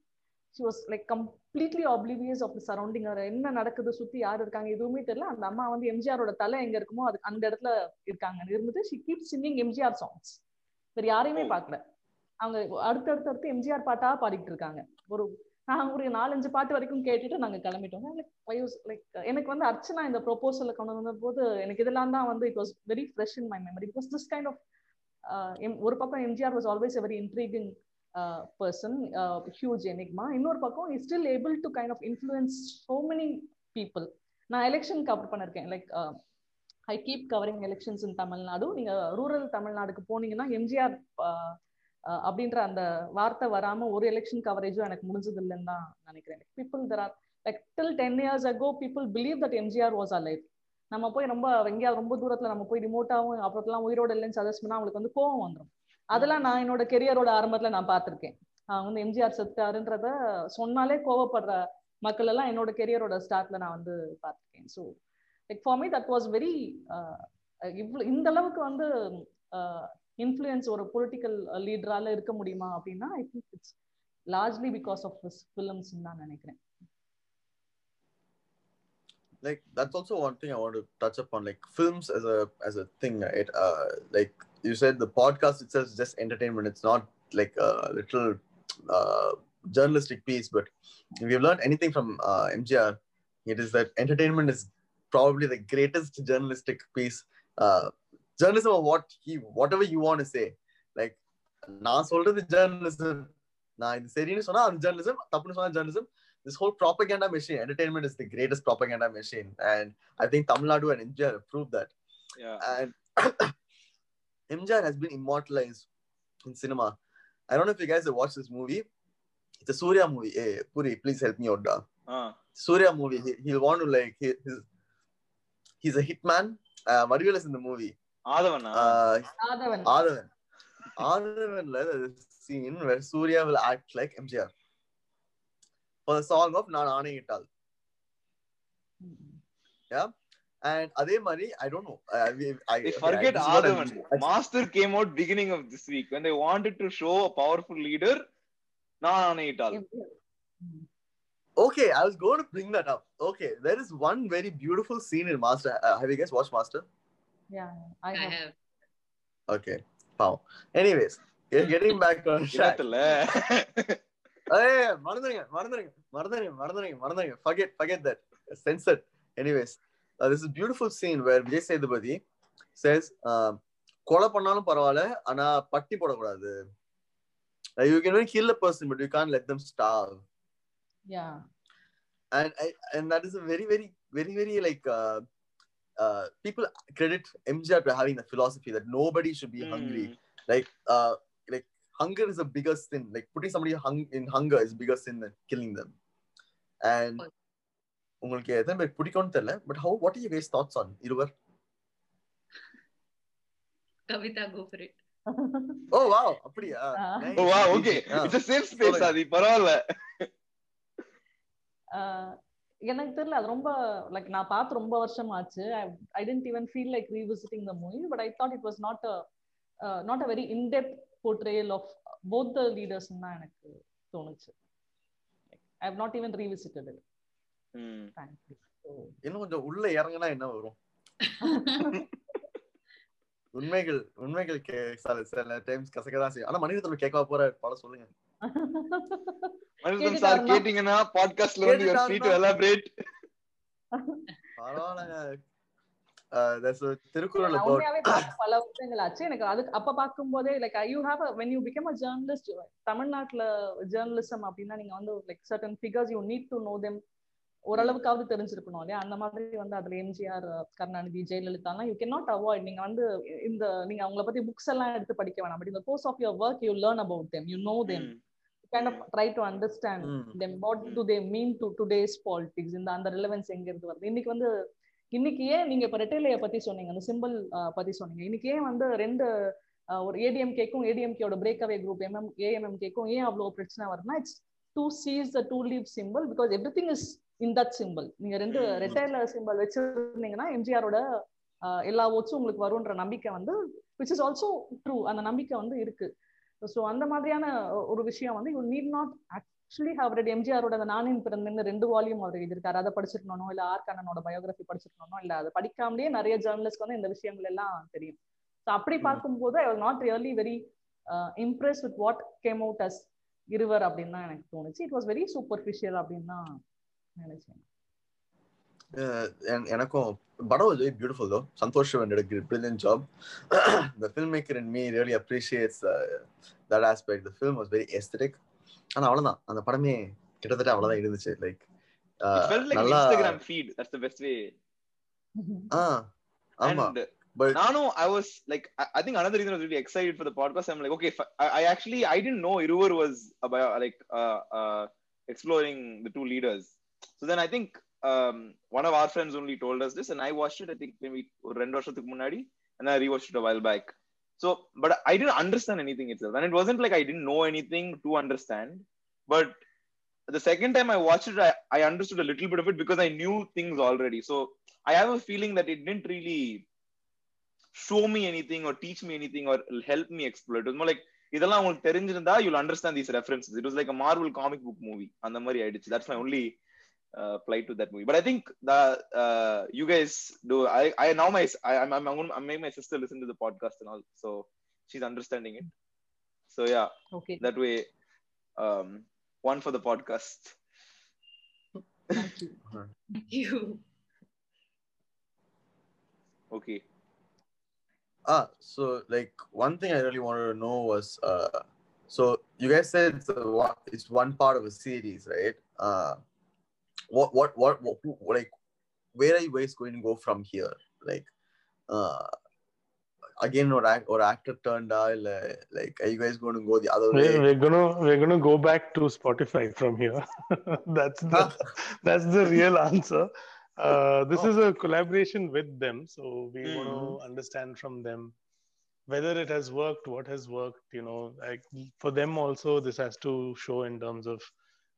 she was like completely oblivious of the surrounding என்ன நடக்குது சுத்தி யார் இருக்காங்க எதுவுமே தெரியல. அந்த அம்மா வந்து எம்ஜிஆரோட தலை எங்க இருக்குமோ அது அந்த இடத்துல இருக்காங்க. இருந்துட்டு she keep singing MGR songs வேற யாரையுமே பார்க்கல. அவங்க அடுத்தடுத்து அடுத்து எம்ஜிஆர் பாட்டா பாடிட்டு இருக்காங்க. ஒரு நாங்க ஒரு நாலஞ்சு பாட்டு வரைக்கும் கேட்டுட்டு நாங்க கிளம்பிட்டோம். லைக் எனக்கு வந்து அர்ச்சனா இந்த ப்ரொபோசல கொண்டு வந்த போது எனக்கு இதெல்லாம் தான் வந்து it was very fresh in my memory because this kind of ஒரு பக்கம் MGR was always very intriguing person huge enigma இன்னொரு பக்கம் is still able to kind of influence so many people நான் எலெக்ஷன் கவர் பண்ணிருக்கேன். Like I keep covering elections in Tamil Nadu நீங்க rural தமிழ்நாடுக்கு போனீங்கன்னா எம்ஜிஆர் அப்படின்ற அந்த வார்த்தை வராம ஒரு எலெக்ஷன் கவரேஜும் எனக்கு முடிஞ்சது இல்லைன்னு தான் நினைக்கிறேன். People there are like till ten years ago people believe that MGR was a life நம்ம போய் ரொம்ப எங்கேயாவது ரொம்ப தூரத்துல நம்ம போய் ரிமோட்டாவும் அப்புறத்துலாம் உயிரோட இல்லைன்னு சஜஸ்ட் பண்ணா அவங்களுக்கு வந்து கோவம் வந்துடும் அதெல்லாம் நான் என்னோட கெரியரோட ஆரம்பத்துல நான் பார்த்திருக்கேன். வந்து எம்ஜிஆர் செத்தாருன்றத சொன்னாலே கோவப்படுற மக்கள் எல்லாம் என்னோட கெரியரோட ஸ்டார்ட்ல நான் வந்து பார்த்திருக்கேன். So like for me that was very இவ்வளோ இந்த அளவுக்கு வந்து uh, இன்ஃப்ளூயன்ஸ் ஒரு பொலிட்டிக்கல் லீடரால இருக்க முடியுமா அப்படின்னா I think it's largely because of films தான் நினைக்கிறேன். like that's also one thing I want to touch upon, like films as a as a thing, right? Uh, like you said, the podcast itself is just entertainment. It's not like a little uh, journalistic piece. But if we've learned anything from uh, MGR, it is that entertainment is probably the greatest journalistic piece. Uh, journalism or what he whatever you want to say. Like நான் சொல்றது journalism நான் இது சரின்னு சொன்னா அது journalism தப்புன்னு சொன்னா journalism this whole propaganda machine, entertainment is the greatest propaganda machine. And I think Tamil Nadu and India proved that. Yeah. And MGR has been immortalized in cinema. I don't know if you guys have watched this movie. It's a Surya movie. Hey, Puri, please help me out. da. Uh. Surya movie. He, he'll want to like, he, he's, he's a hitman. Uh, Marivel is in the movie. Adhavan. Uh, Adhavan. Adhavan. Adhavan. Adhavan. Adhavan. Adhavan. Adhavan. Adhavan. Adhavan. Adhavan. Adhavan. Adhavan. Adhavan. Adhavan. மாதிரி I don't know I, I, They okay, forget I- this is what I'm- Adavan. Master came out beginning of this week when they wanted to show a powerful leader. நான் ஆணையிட்டால் okay I was going to bring that up okay there is one very beautiful scene in Master uh, have you guys watched Master yeah I I have have. okay wow anyways get- getting back on track ஏய் மறந்துருங்க மறந்துருங்க மறந்துருங்க மறந்துருங்க மறந்துருங்க. Forget forget that censored anyways this is beautiful scene where Vijay Sethupathi says um, கொலை பண்ணாலும் பரவாயில்ல ஆனா பட்டி போடக்கூடாது. You can only kill a person but you can't let them starve yeah and and that is very very very very like people credit MJR to having the philosophy that nobody should be mm. Like, uh, like hunger is the biggest sin. Like putting somebody hung- in hunger is bigger sin than killing them. And. உங்களுக்கு எத்தனை பேர் பிடிக்கும்னு தெரியல but how what you guys thoughts on Iruvar? Kavita, go for it. Oh wow அப்படியா. ஓ wow okay. It's a safe space சொல்லுங்க. அது பரவாயில்ல. ஆஹ் எனக்கு தெரியல. அது ரொம்ப லைக் நான் பார்த்து ரொம்ப வருஷம் ஆச்சு. I didn't even feel like revisiting the movie but I thought it was not not a very in depth portrayal of both the leaders தான் எனக்கு தோணுச்சு. I have not even revisited it இன்னும் கொஞ்சம் உள்ள இறங்குனா என்ன வரும்? உண்மைகள் உண்மைகள் கே சில சில டைம்ஸ் கசக்க தான் செய்யும். ஆனா மனிதத்தோட கேட்க போற படம் சொல்லுங்க. மனிதன் சார்? கேட்டீங்கன்னா பாட்காஸ்ட்ல வந்து யூ ஃப்ரீ டு? எலாபரேட் பரவாயில்லைங்க. திருக்குறள் பல வருஷங்கள் ஆச்சு. எனக்கு அதுக்கு அப்ப பார்க்கும்போதே like you have when you become a journalist தமிழ்நாட்டுல ஜேர்னலிசம் அப்படின்னா நீங்க வந்து like certain figures you need to know them ஓரளவுக்காவது தெரிஞ்சிருக்கணும் இல்லையா? அந்த மாதிரி வந்து அதுல எம்ஜிஆர் கருணாநிதி ஜெயலலிதாலாம் யூ கேன் நாட் அவாய்ட் நீங்க வந்து இந்த நீங்க அவங்கள பத்தி புக்ஸ் எல்லாம் எடுத்து படிக்க வேணாம். பட் இந்த course of your work you learn about them you know them kind of try to understand Mm. them. What do they mean to today's politics? இந்த அந்த ரிலவன்ஸ் எங்க இருந்து வருது? இன்னைக்கு வந்து இன்னைக்கு ஏன் நீங்க இப்ப ரெட்டைலைய பத்தி சொன்னீங்க அந்த சிம்பிள் பத்தி சொன்னீங்க. இன்னைக்கு ஏன் வந்து ரெண்டு ஒரு ஏடிஎம்கேக்கும் ஏடிஎம்கேயோட பிரேக் அவே குரூப் எம்எம் ஏஎம்எம்கேக்கும் ஏன் அவ்வளவு பிரச்சனை வருதுன்னா it's too cheese the two leave simple because everything is in that simple நீங்க ரெண்டு. ரெட்டைல சிம்பிள் வச்சிருந்தீங்கன்னா எம்ஜிஆரோட எல்லா ஓட்ஸும் உங்களுக்கு வரும்ன்ற நம்பிக்கை வந்து விச் இஸ் ஆல்சோ ட்ரூ அந்த நம்பிக்கை வந்து இருக்கு. ஸோ அந்த மாதிரியான ஒரு விஷயம் வந்து you need not actually how read எம்ஜிஆரோட அந்த நானின் பிறந்தன்னு ரெண்டு வால்யூம் அவர் எழுதியிருக்காரு. அதை படிச்சிருக்கணும் இல்ல ஆர் கண்ணனோட பயோகிராஃபி படிச்சிருக்கணும் இல்ல அதை படிக்காமலே நிறைய ஜேர்னலிஸ்ட் வந்து இந்த விஷயங்கள் எல்லாம் தெரியும். ஸோ அப்படி ம். பார்க்கும்போது I was not really very impress with what came out as Iruvar அப்படின்னு தான் எனக்கு தோணுச்சு. இட் வாஸ் வெரி சூப்பர்ஃபிஷியல் அப்படின்னு தான் நினைச்சேன். எனக்கும் படம் very beautiful though. Santhosh a brilliant job. The filmmaker in me really appreciates uh, that aspect. The film was very aesthetic. ஆனா அவ்வளவுதான் அந்த படமே கிட்டத்தட்ட அவ்வளவுதான் இருந்துச்சு like It felt like an நல்லா Instagram feed. That's the best way. ஆ ஆமா but Nano, I was like, I, I think another reason I was really excited for the podcast. I'm like, okay, I, I actually I didn't know Iruvar was about like uh, uh, exploring the two leaders. So then I think um, one of our friends only told us this, and I watched it. I think maybe ஒரு ரெண்டு வருஷத்துக்கு முன்னாடி, and I rewatched it a while back. So, but I didn't understand anything itself, and it wasn't like I didn't know anything to understand. But the second time I watched it, I, I understood a little bit of it because I knew things already. So I have a feeling that it didn't really show me anything or teach me anything or help me explore. It was more like இதெல்லாம் உங்களுக்கு தெரிஞ்சிருந்தா you'll understand these references. It was like a Marvel comic book movie. அந்த மாதிரி ஆயிடுச்சு. That's my only uh, Applied to that movie. But I think the uh, you guys do. I I now my I, I'm I'm gonna, I'm making my sister listen to the podcast and all, so she's understanding it. So yeah, okay. That way, um, one for the podcast. Thank you. Thank you. Okay. Ah, so like one thing I really wanted to know was uh, so you guys said it's, a, it's one part of a series, right? Uh, what what what, what like where are you guys going to go from here like uh again or act or actor turned out like are you guys going to go the other way We're, gonna we're gonna go back to Spotify from here. that's the that's the real answer. Uh, this Oh. is a collaboration with them, so we want Mhm. to understand from them whether it has worked, what has worked. You know, like for them also, this has to show in terms of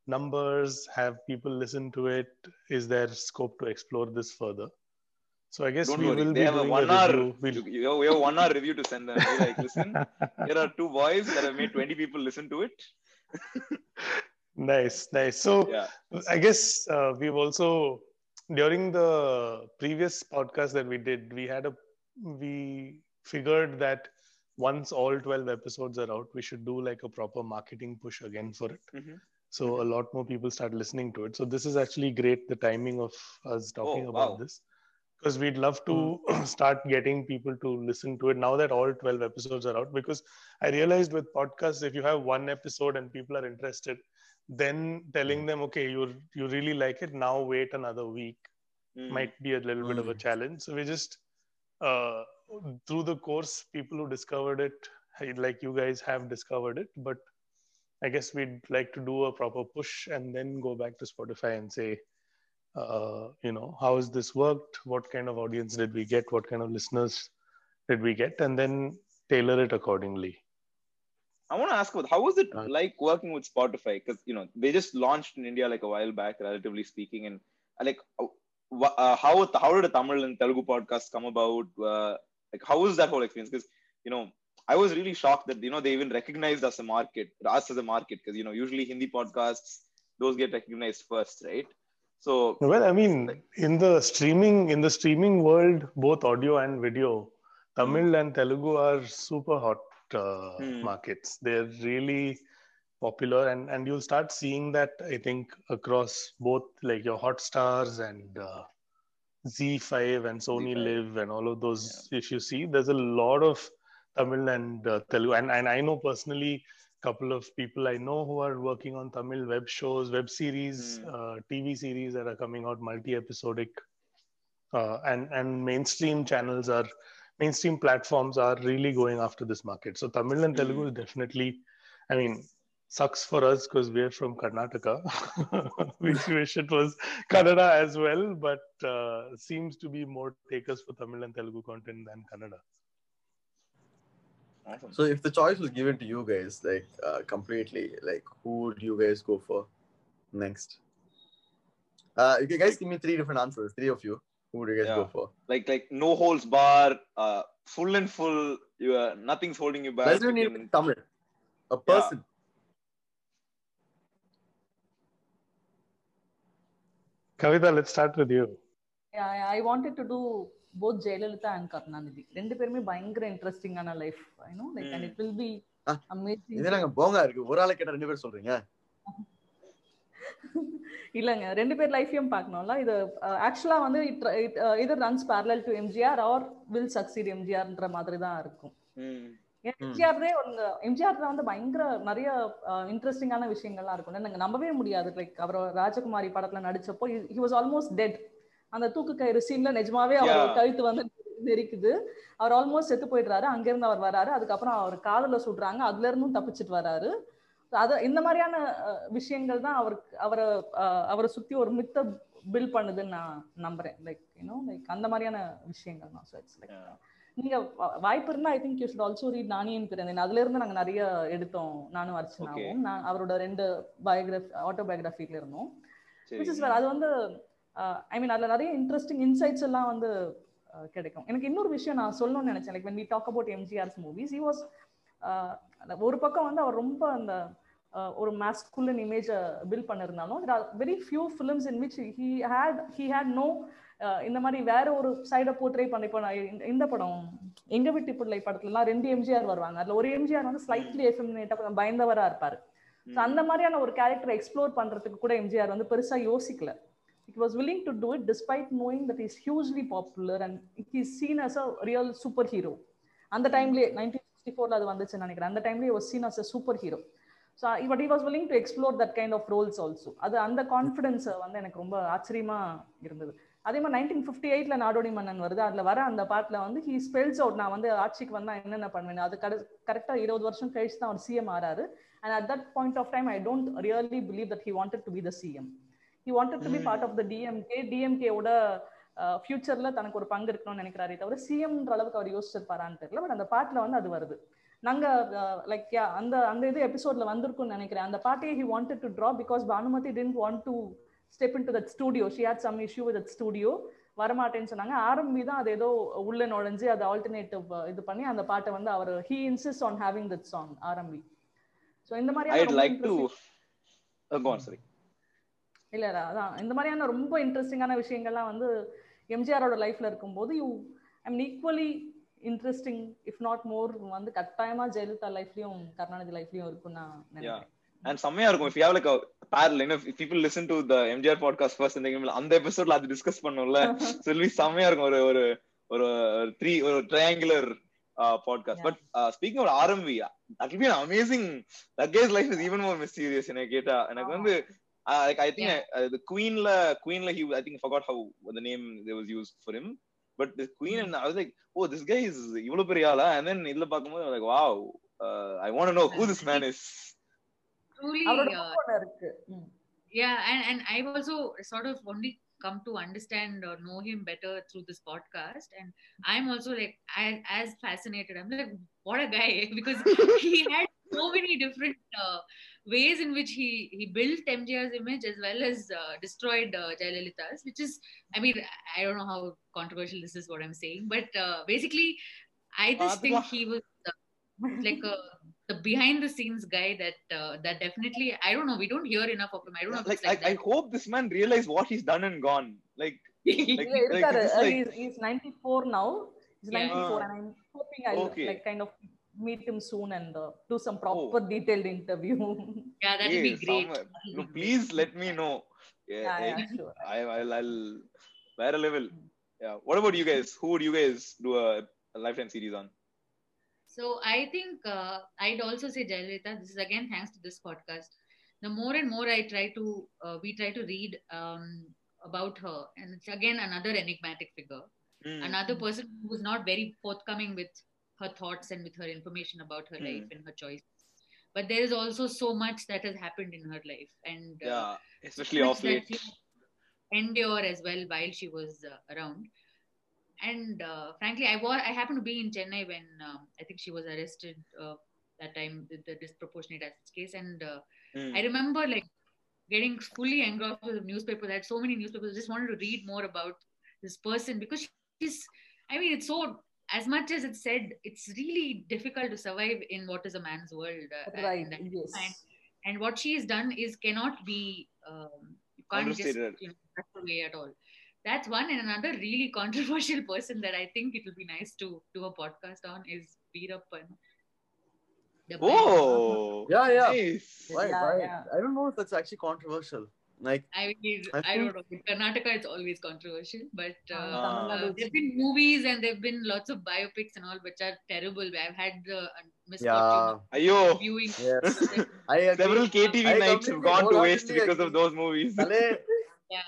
numbers. Have people listen to it? Is there scope to explore this further? So I guess Don't we worry. will They be have a one a hour. review. We'll... You, have, we have one hour review to send them. Be like, listen, there are two boys that have made 20 people listen to it. nice, nice. So Yeah. I guess uh, we've also during the previous podcast that we did, we had a we figured that once all 12 episodes are out, we should do like a proper marketing push again for it. Mhm. So a lot more people start listening to it. So this is actually great, the timing of us talking Oh, about wow. this. Because we'd love to start getting people to listen to it now that all 12 episodes are out. Because I realized with podcasts, if you have one episode and people are interested, then telling them, okay, you you really like it, now wait another week Mm. might be a little bit of a Mm. challenge. So we just uh, through the course, people who discovered it, like you guys have discovered it, but I guess we'd like to do a proper push and then go back to Spotify and say, uh, you know, how has this worked? What kind of audience did we get? What kind of listeners did we get? And then tailor it accordingly. I want to ask about how was it Uh, like working with Spotify? Because you know they just launched in India like a while back, relatively speaking, and uh, like uh, uh, how how did a Tamil and Telugu podcast come about? Uh, like how was that whole experience? Because you know I was really shocked that you know they even recognized us a market, us as a market, because you know usually Hindi podcasts those get recognized first, right? So Well, I mean, in the streaming in the streaming world, both audio and video, Tamil and Telugu are super hot uh, Hmm. markets. They're really popular, and and you'll start seeing that I think across both like your hot stars and uh, ZEE5 and Sony ZEE5. Live and all of those. If you see, there's a lot of Tamil and uh, Telugu, and and I know personally a couple of people I know who are working on Tamil web shows, web series, Hmm. uh, TV series that are coming out multi-episodic, uh, and and mainstream channels are mainstream platforms are really going after this market. So Tamil and Telugu Hmm. is definitely, I mean, sucks for us because we're from Karnataka. we wish it was Kannada as well, but uh, seems to be more takers for Tamil and Telugu content than Kannada. Awesome. So if the choice was given to you guys, like uh, completely, like who would you guys go for next? Uh, you guys give me three different answers. Three of you. Who would you guys go for? like like no holds bar, uh, full and full. You are nothing's holding you back. Let's do it in Tamil. A person. Kavita, let's start with you. Yeah, yeah, I wanted to do both Jayalalitha and Karnanidhi. ரெண்டு பேருமே பயங்கர இன்ட்ரெஸ்டிங்கான life you know like and Mm. it will be Ah, amazing. இது நாங்க போங்க இருக்கு. ஒரு ஆளை கேட்ட ரெண்டு பேர் சொல்றீங்க? இல்லங்க ரெண்டு பேர் லைஃபையும் பார்க்கணும்ல. இது ஆக்சுவலா வந்து இது runs parallel to MGR or will succeed எம்ஜிஆர்ன்ற மாதிரி தான் இருக்கும். ம். எம்ஜிஆர்தே உங்க எம்ஜிஆர் தான் வந்து பயங்கர நிறைய இன்ட்ரெஸ்டிங்கான விஷயங்கள்லாம் இருக்கும். எனக்கு நம்பவே முடியாது. லைக் அவர் ராஜகுமாரி படத்துல நடிச்சப்போ ஹி வாஸ் ஆல்மோஸ்ட் டெட் அந்த தூக்கு கயிறு சீன்ல நிஜமாவே அவர். கழுத்து வந்து நெரிக்குது. அவர் ஆல்மோஸ்ட் செத்து போயிடுறாரு. அங்கிருந்து அவர் வராரு. அதுக்கப்புறம் அவர் காதுல சுடுறாங்க. அதுல இருந்தும் தப்பிச்சிட்டு வராரு. அது இந்த மாதிரியான விஷயங்கள் தான் அவருக்கு அவரை அவரை சுத்தி ஒரு மித்த பில் பண்ணுதுன்னு நான் நம்புறேன். லைக் யூனோ லைக் அந்த மாதிரியான விஷயங்கள் தான். So it's like Yeah. நீங்க வாய்ப்பு இருந்தா I think you should also read Naan Yen Piranthen அதுல இருந்து நாங்க நிறைய எடுத்தோம். நானும் அர்ச்சனாவும். நான் அவரோட ரெண்டு பயோகிராஃபி ஆட்டோபயோகிராஃபில இருந்தோம். அது வந்து ஐ மீன் அதுல நிறைய இன்ட்ரெஸ்டிங் இன்சைட்ஸ் எல்லாம் வந்து அஹ், கிடைக்கும். எனக்கு இன்னொரு விஷயம் நான் சொல்லணும்னு நினைச்சேன். Like when we talk about எம்ஜிஆர்ஸ் மூவிஸ் he was uh, ஒரு பக்கம் வந்து அவர் ரொம்ப அந்த uh, ஒரு மாஸ்குலன் இமேஜை build பண்ணிருந்தாலும் very few films in which he had he had no இந்த மாதிரி வேற ஒரு சைடை போர்ட்ரே பண்ணி இப்போ இந்த- படம் எங்க வீட்டு பிள்ளை படத்துலலாம் ரெண்டு எம்ஜிஆர் வருவாங்க. அதுல ஒரு எம்ஜிஆர் வந்து ஸ்லைட்லி எஃபெமினேட்டா கொஞ்சம் பயந்தவரா இருப்பாரு. So அந்த மாதிரியான ஒரு கேரக்டரை எக்ஸ்ப்ளோர் பண்றதுக்கு கூட எம்ஜிஆர் வந்து பெருசா யோசிக்கல. It was willing to do it despite knowing that is hugely popular and he's seen as a a real super hero அந்த டைம்லயே நைன்டீன் சிக்ஸ்டி அது வந்துச்சுன்னு நினைக்கிறேன். அந்த டைம்லேயே was seen as a super hero so but he was willing to explore that kind of roles also அது அந்த confidence வந்து எனக்கு ரொம்ப ஆச்சரியமா இருந்தது. அதே மாதிரி நைன்டீன் ஃபிஃப்டி எயிட்ல நாடோடி மன்னன் வருது. அதில் வர அந்த பாட்டில் வந்து ஹி ஸ்பெல்ஸ் அவுட் நான் வந்து ஆட்சிக்கு வந்தால் என்னென்ன பண்ணுவேன்? அது கரெக்டாக இருபது வருஷம் கழிச்சு தான் அவர் CM ஆறாரு. And at that point of time I don't really believe that he wanted to be the CM he wanted to be part of the DMK டிஎம்கேவோட ஃபியூச்சர்ல தனக்கு ஒரு பங்கு இருக்கணும்னு நினைக்கிறாரே தவிர சிஎம்ன்ற அளவுக்கு அவர் யோசிச்சிருப்பாரான்னு தெரியல. பட் அந்த பாட்டுல வந்து அது வருது. நாங்க லைக் யா அந்த அந்த இது எபிசோட்ல வந்திருக்கும்னு நினைக்கிறேன். அந்த பாட்டையே he wanted to draw because Bhanumathi didn't want to step in to that studio she had some issue with studio வரமாட்டேன்னு சொன்னாங்க. ஆரம்பி தான் அது ஏதோ உள்ள நுழைஞ்சு அது ஆல்டர்னேட்டிவ் இது பண்ணி அந்த பாட்டை வந்து அவர் he insist on having that song ஆரம்பி ஸோ இந்த I'd மாதிரி like to. Uh, go இல்லடா அதான். இந்த மாதிரியான ரொம்ப இன்ட்ரெஸ்டிங்கான விஷயங்கள்லாம் வந்து எம்ஜிஆரோட லைஃப்ல இருக்கும்போது you I mean equally interesting if not more வந்து கட்டாயமா ஜெயலலிதா லைஃப்லயும் கருணாநிதி லைஃப்லயும் இருக்கும் நினைக்கிறேன். அண்ட் செம்மையா இருக்கும். இஃப் யாவ் லைக் பேரல் என்ன people listen to the MGR podcast first இந்த அந்த எபிசோட்ல அது டிஸ்கஸ் பண்ணோம்ல. சொல்லி செம்மையா இருக்கும். ஒரு ஒரு ஒரு த்ரீ ஒரு triangular podcast but speaking of ஆரம்பி at be amazing luggage life is even more mysterious என்ன கேட்டா. எனக்கு வந்து like I think Yeah. uh, the queenல queenல he I think I forgot how the name that was used for him but the queen and I was like oh this guy is இவ்வளவு பெரிய ஆளா and then இதுல பார்க்கும்போது like wow uh, I want to know who this man is Truly, அவரோட uh, book ஒண்ணு இருக்கு ம். yeah and and i've also sort of only come to understand or know him better through this podcast and i'm also like I, as fascinated i'm like what a guy because he had so many different uh, ways in which he he built MGR's image as well as uh, destroyed uh, Jayalalitha's, which is, I mean, I don't know how controversial this is what I'm saying, but uh, basically, I just think he was like a, the behind the scenes guy that uh, that definitely I don't know. We don't hear enough of him. I don't know. Like, like I, I, hope this man realized what he's done and gone. Like, like, like, uh, like he's, he's 94 now. He's 94, yeah. and I'm hoping I okay. like kind of meet him soon and uh, do some proper detailed interview. Yeah that would be great. somewhere- no, please let me know. Yeah, yeah, yeah sure. I, I'll, I'll where a level. Yeah. What about you guys? Who would you guys do a, a lifetime series on? So I think uh, I'd also say Jayalalitha. This is again thanks to this podcast. The more and more I try to, uh, we try to read um, about her, and it's again another enigmatic figure, Hmm. another person who was not very forthcoming with her thoughts and with her information about her Hmm. life and her choices. but there is also so much that has happened in her life and uh, Yeah, especially much off late. endure as well while she was uh, around. And uh, frankly, I was I happened to be in Chennai when um, I think she was arrested uh, that time with the disproportionate assets case, and uh, Mm. I remember like getting fully engrossed with the newspapers. I had so many newspapers. I just wanted to read more about this person because she's. I mean, it's so as much as it's said, it's really difficult to survive in what is a man's world. Uh, Right. in that Yes. time. And what she has done is cannot be. Um, you can't just you know, brush away at all. That's one, and another really controversial person that I think it will be nice to do a podcast on is Veerappan. The band. Oh, Yeah, yeah. Nice. Why, Yeah, why? yeah. I don't know if that's actually controversial. Like, I mean, I I, think- don't know. In Karnataka, it's always controversial, but uh, Uh, Ah. Uh, there've been movies and there've been lots of biopics and all, which are terrible. I've had the uh, misfortune yeah, Ayo. of viewing. yes. I. Several KTV I nights have gone to waste wholeheartedly because of those movies. Yeah.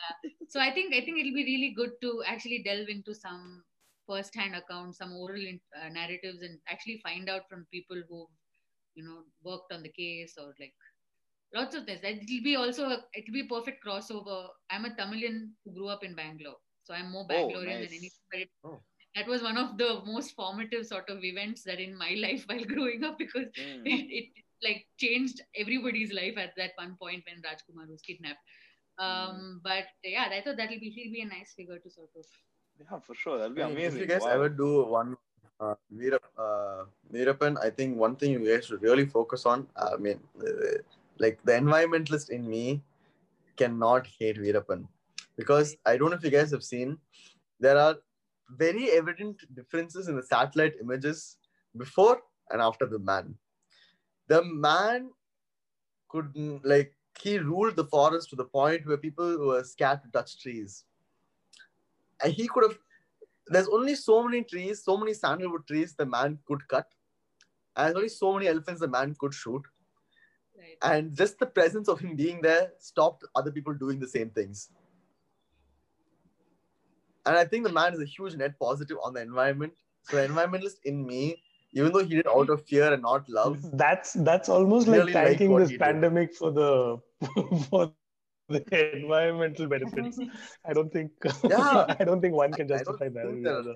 So I think I think it'll be really good to actually delve into some first-hand accounts, some oral in- uh, narratives, and actually find out from people who, you know, worked on the case or like lots of things. It'll be also a, it'll be perfect crossover. I'm a Tamilian who grew up in Bangalore, so I'm more Oh, Bangalorean nice. than anything. But it, Oh. that was one of the most formative sort of events that in my life while growing up because Mm. it, it like changed everybody's life at that one point when Rajkumar was kidnapped. Um, but yeah, I thought that'll be he'll be a nice figure to sort of. Yeah, for sure. That'll be I mean, amazing. If you guys Wow. ever do one uh, Veerap, uh, Veerappan, I think one thing you guys should really focus on. I mean, uh, like the environmentalist in me cannot hate Veerappan because I don't know if you guys have seen, there are very evident differences in the satellite images before and after the man. The man could like he ruled the forest to the point where people were scared to touch trees. And he could have there's only so many trees, so many sandalwood trees the man could cut. And there's only so many elephants the man could shoot. Right. And just the presence of him being there stopped other people doing the same things. And I think the man is a huge net positive on the environment. So the environmentalist in me, even though he did out of fear and not love, That's that's almost Really like like thanking what this he did. pandemic for the for the environmental benefits. I don't think Yeah. I don't think one can I- I justify that. think or the there- other.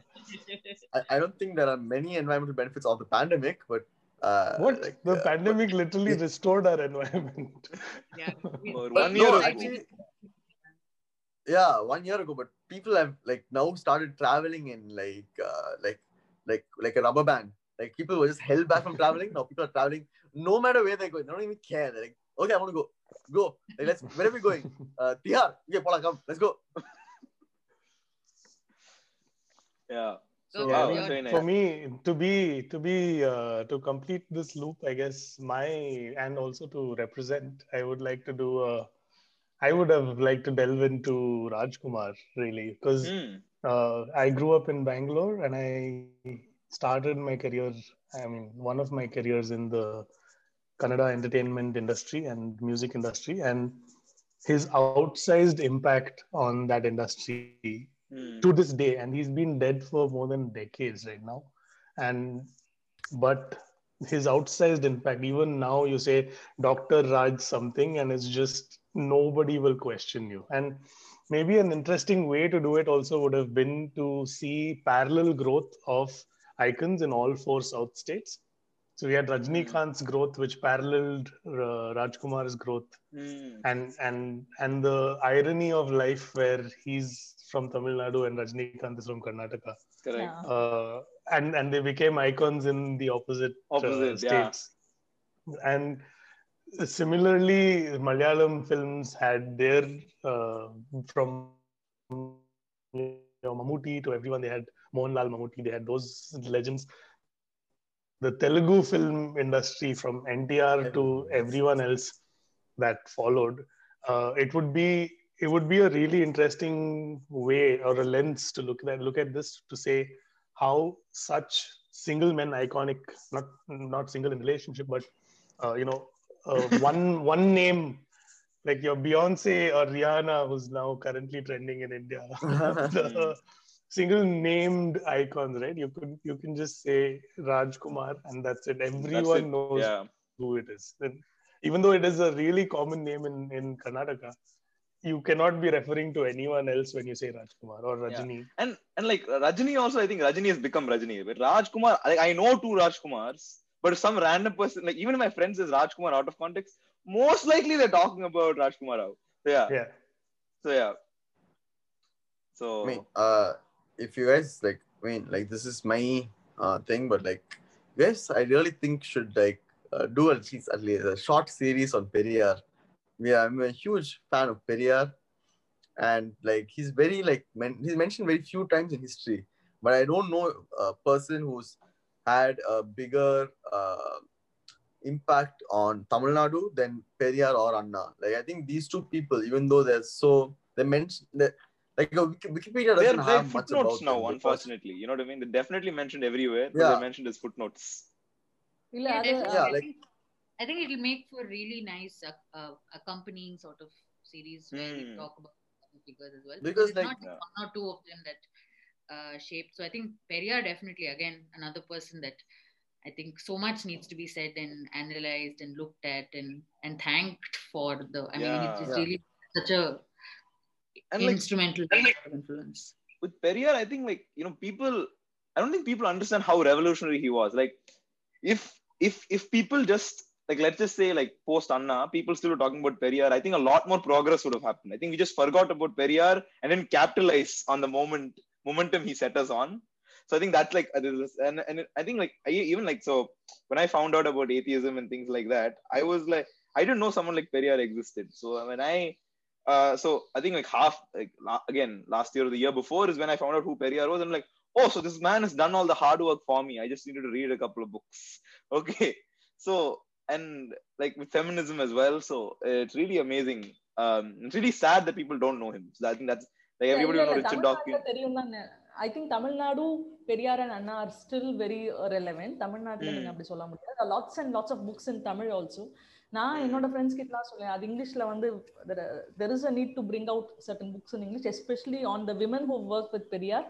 I, I don't think there are many environmental benefits of the pandemic, but uh, What like, the uh, pandemic literally yeah. restored our environment. Yeah. For But one no, year ago. actually, yeah, one year ago. But people have like now started traveling in like uh, like like like a rubber band. Like people were just held back from traveling. Now people are traveling no matter where they're going. They don't even care. They're like, okay, I want to go. Go. Like, let's. Where are we going? Uh, Tihar. Okay, Paula, come. Let's go. Yeah. So, Okay, Wow, you're- that's very nice. For me, to be to be uh, to complete this loop, I guess my and also to represent, I would like to do a. I would have liked to delve into Rajkumar really because Hmm. uh, I grew up in Bangalore and I started my career. I mean, one of my careers in the Kannada entertainment industry and music industry, and his outsized impact on that industry Hmm. to this day and he's been dead for more than decades right now. And but his outsized impact even now you say dr raj something and it's just nobody will question you. And maybe an interesting way to do it also would have been to see parallel growth of icons in all four south states so we had rajnikant's growth which paralleled uh, rajkumar's growth Hmm. and and and the irony of life where he's from Tamil Nadu and Rajnikant is from Karnataka, Correct. Yeah. uh, and and they became icons in the opposite, uh, Opposite, yeah. states. And similarly, Malayalam films had their uh, from you know, Mammootty to everyone. They had Mohanlal Mammootty. They had those legends. The Telugu film industry, from NTR to everyone else that followed, uh, it would be it would be a really interesting way or a lens to look at look at this to say how such single men iconic not not single in relationship but uh, you know uh, one one name like your Beyonce or Rihanna who's now currently trending in India. The single named icons right you could you can just say Rajkumar and that's it That's everyone it. knows Yeah. who it is. Then, even though it is a really common name in, in Karnataka, you cannot be referring to anyone else when you say Rajkumar or Rajini. and and like Rajini also, I think Rajini has become Rajini. But Rajkumar, like I know two Rajkumars, but some random person, like even my friend says Rajkumar out of context, most likely they're talking about Rajkumar Rao. So yeah, Yeah. so yeah. So I mean, uh, if you guys like, I mean, like this is my uh thing, but like, guys, I really think should like uh, do at least at least a short series on Periyar. Yeah, I'm a huge fan of Periyar, and like he's very like men- he's mentioned very few times in history, but I don't know a person who's had a bigger uh, impact on Tamil Nadu than Periyar or Anna. Like I think these two people, even though they're so they mentioned that like Wikipedia doesn't they're, they're footnotes now, unfortunately. You know what I mean? They're definitely mentioned everywhere, yeah. they're mentioned as footnotes. Yeah, yeah like, I think it'll make for really nice uh, uh accompanying sort of series where you hmm. talk about figures as well. Because, like, not one or two of them that uh, shaped. So I think Periyar definitely again another person that I think so much needs to be said and analyzed and looked at and and thanked for the. I yeah, mean, it's yeah. really such a and like instrumental influence. with Periyar, I think like you know people. I don't think people understand how revolutionary he was. Like, if if if people just like let's just say like post Anna, people still were talking about Periyar. I think a lot more progress would have happened. I think we just forgot about Periyar and then capitalize on the moment momentum he set us on. So I think that's like and and I think like I, even like so when I found out about atheism and things like that, I was like I didn't know someone like Periyar existed. So when I uh, so I think like half like la- again last year or the year before is when I found out who Periyar was. I'm like, oh, so this man has done all the hard work for me. I just needed to read a couple of books. Okay, so and like with feminism as well. So it's really amazing. Um, it's really sad that people don't know him. So I think that's like everybody will know Richard Dawkins. தெரியும் தான் ஐ think Tamil Nadu Periyar and Anna are still very relevant தமிழ்நாட்டுல Hmm. நீங்க அப்படி சொல்ல முடியாது lots and lots of books in Tamil also நான். என்னோட friends கிட்டலாம் சொல்லுவேன் அது இங்கிலீஷ்ல வந்து there is a need to bring out certain books in English especially on the women who work with Periyar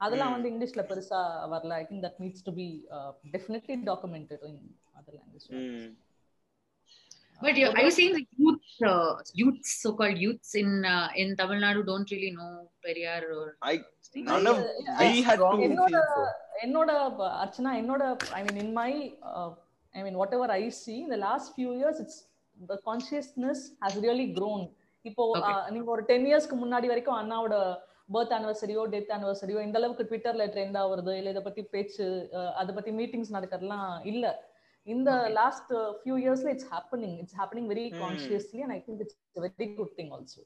அதெல்லாம். வந்து இங்கிலீஷ்ல பெருசா வரல I think that needs to be definitely documented in other language. But you, are you saying the youth, uh, youths, so-called youths in uh, in Tamil Nadu don't really know Periyar or? I- None of I we had strongly to. என்னோட. என்னோட அர்ச்சனா என்னோட I mean in my I mean whatever I see இந்த last few years it's the consciousness has really grown இப்போ uh, நீங்க ஒரு ten இயர்ஸ்க்கு முன்னாடி வரைக்கும் அண்ணாவோட பர்த் ஆனிவர்சரியோ டெத் ஆனிவர்சரியோ இந்த அளவுக்கு ட்விட்டர்ல ட்ரெண்ட் ஆகுறது இல்ல இதை பத்தி பேச்சு uh, அதை பத்தி மீட்டிங்ஸ் நடக்கிறதுலாம் இல்ல இந்த. லாஸ்ட் ஃபியூ இயர்ஸ்ல it's happening it's happening very. Consciously and I think it's very good thing also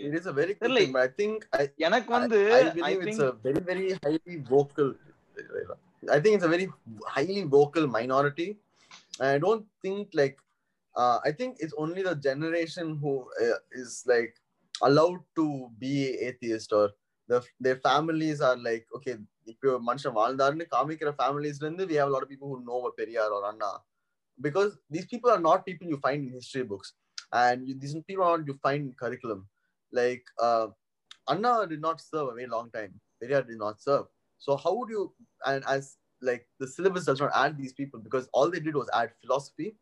it is a very good Really? thing, but I think I, எனக்கு I, வந்து I I believe think it's a very, very highly vocal. I think it's a very highly vocal minority. And I don't think like, uh, I think it's only the generation who uh, is like allowed to be atheist or the, their families are like, okay, இப்போ மனுஷன் வாழ்ந்தாருன்னு காமிக்கிற ஃபேமிலிஸ்ல இருந்து we have a lot of people who know what Periyar or Anna because these people are not people you find in history books and you, these people are not you find in curriculum like uh, Anna did not serve a very long time. Periyar did not serve. So how would you and as like the syllabus does not add these people because all they did was add philosophy.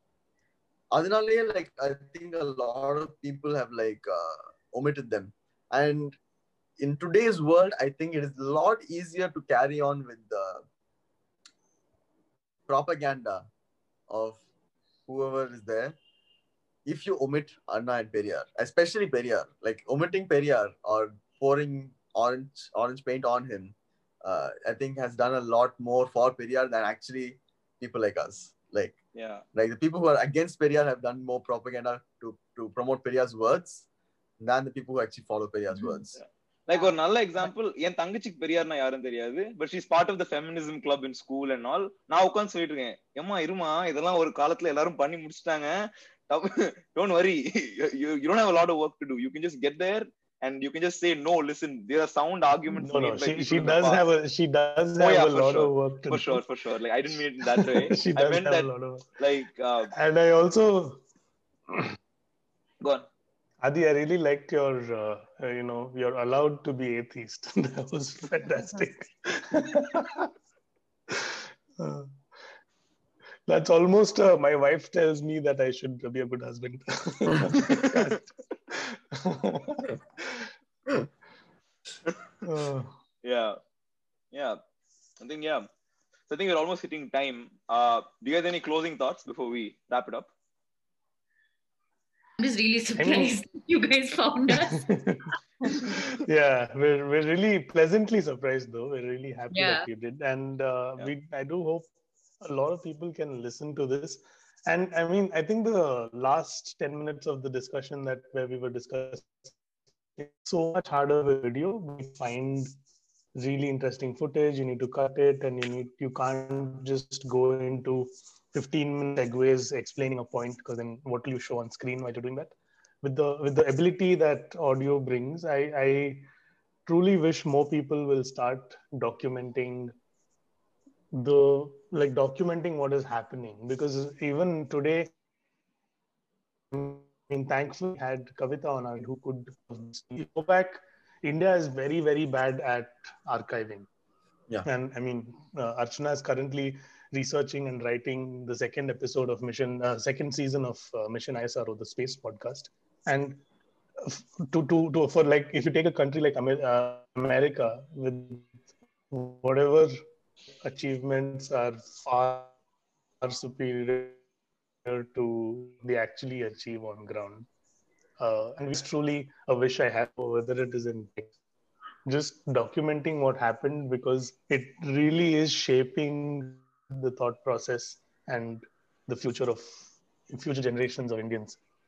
Like I think a lot of people have like uh, omitted them. And in today's world, I think it is a lot easier to carry on with the propaganda of whoever is there if you omit Anna and Periyar, especially Periyar, like omitting Periyar or pouring orange orange paint on him, uh, I think has done a lot more for Periyar than actually people like us. Like yeah. like the people who are against Periyar have done more propaganda to to promote Periyar's words than the people who actually follow Periyar's Mhm. words. Like ஒரு நல்ல example என் தங்கச்சிக்கு பெரியார்னா யாரும் தெரியாது but she's part of the feminism club in school and all நான் உட்காந்து சொல்லிட்டு இருக்கேன் ஏமா இருமா இதெல்லாம் ஒரு காலத்துல எல்லாரும் பண்ணி முடிச்சிட்டாங்க don't worry you don't have a lot of work to do you can just get there and you can just say no listen there are sound arguments No, no, she, she does have a she does Oh, have yeah, a lot sure. of work to for do. sure for sure like i didn't mean it that way she i does meant have that a lot of like uh, and I also go on Adi, I really liked your, uh, uh, you know, you're allowed to be atheist. that was fantastic. Uh, That's almost uh, my wife tells me that I should be a good husband. Uh, Yeah. Yeah. I think, yeah. So I think we're almost hitting time. Uh, do you guys have any closing thoughts before we wrap it up? I'm just really surprised you guys found us. yeah, we're we're really pleasantly surprised though. We're really happy Yeah. that you did, and uh, Yeah. we I do hope a lot of people can listen to this. And I mean, I think the last ten minutes of the discussion that where we were discussing so much harder with video. We find really interesting footage. You need to cut it, and you need you can't just go into 15 minute segues explaining a point because then what will you show on screen while you're doing that? with the with the ability that audio brings i i truly wish more people will start documenting the like documenting what is happening because even today I mean, thankfully had Kavita on our who could go back. India is very, very bad at archiving. Yeah. And I mean, uh, Archana is currently researching and writing the second episode of Mission, uh, second season of uh, Mission ISRO, the space podcast. And to, to, to, for like, if you take a country like Amer- uh, America with whatever achievements are far, far superior to they actually achieve on ground. Uh, and it's truly a wish I have, whether it is in just documenting what happened because it really is shaping the thought process and the future of future generations of Indians.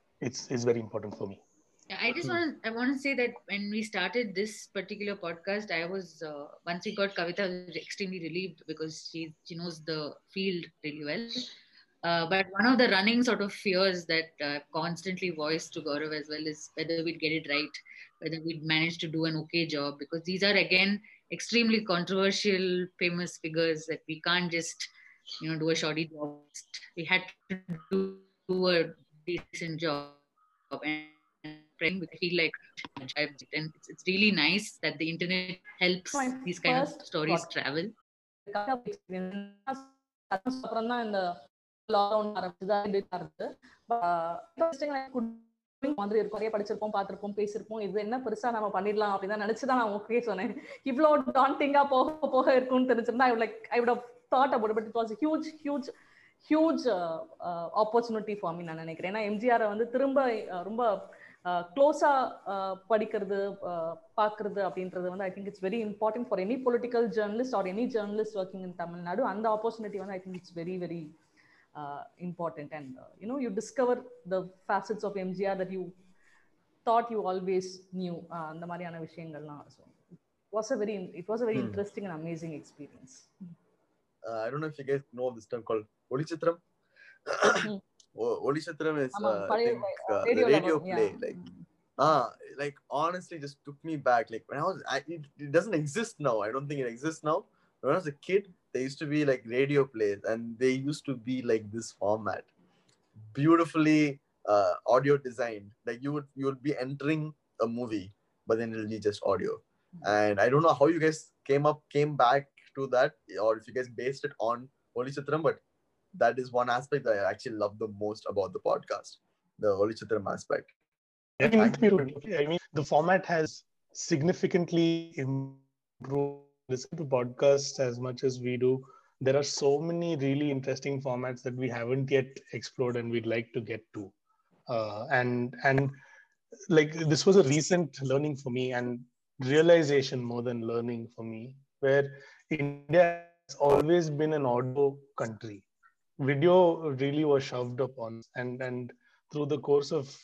It's is very important for me. I just want to I want to say that when we started this particular podcast, I was uh, once we got Kavita, I was extremely relieved because she she knows the field really well. Uh, but one of the running sort of fears that uh, constantly voiced to Gaurav as well is whether we'd get it right, whether we'd manage to do an okay job, because these are again extremely controversial, famous figures that we can't just you know do a shoddy job. We had to do, do a decent job and praying because I feel like and it's, it's really nice that the internet helps My these kind of stories thought. travel. அப்புறம் தான் இந்த lockdown ஆரம்பிச்சுதான் மாதிரி இருக்கும். நிறைய படிச்சிருப்போம் பார்த்திருப்போம் பேசியிருப்போம் இது என்ன பெருசா நம்ம பண்ணிடலாம் அப்படின்னு நினைச்சுதான் நான் ஓகே சொன்னேன். இவ்வளவு டாண்டிங்கா போக போக இருக்கும்னு தெரிஞ்சிருந்தா I like I would thought about but it was huge huge huge opportunity for me நான் நினைக்கிறேன். ஏன்னா எம்ஜிஆரை வந்து திரும்ப ரொம்ப க்ளோஸாக படிக்கிறது பார்க்குறது அப்படின்றது வந்து I think it's very important for any political journalist or any journalist working in Tamil Nadu அந்த ஆப்பர்ச்சுனிட்டி வந்து I think it's very very important and you know you discover the facets of MGR that you thought you always knew அந்த மாதிரியான விஷயங்கள்லாம். So was a very it was a very interesting and amazing experience I don't know if you guys know this term call ஒளிச்சித்திரம். ஒலிசத்திரம் is radio play like play, like honestly just took me back like when i was it, doesn't exist now. I don't think it exists now. When i was a kid there used to be like radio plays and they used to be like this format. Beautifully uh, audio designed. Like you would you would be entering a movie but then it'll be just audio. And i don't know how you guys came up came back to that or if you guys based it on Oli Chitram but that is one aspect that I actually love the most about the podcast, the Oli Chitram aspect. I mean, I mean, the format has significantly improved. Listen to podcasts as much as we do. There are so many really interesting formats that we haven't yet explored, and we'd like to get to. Uh, and and like this was a recent learning for me, and realization more than learning for me, where India has always been an audio country. Video really was shoved upon, and and through the course of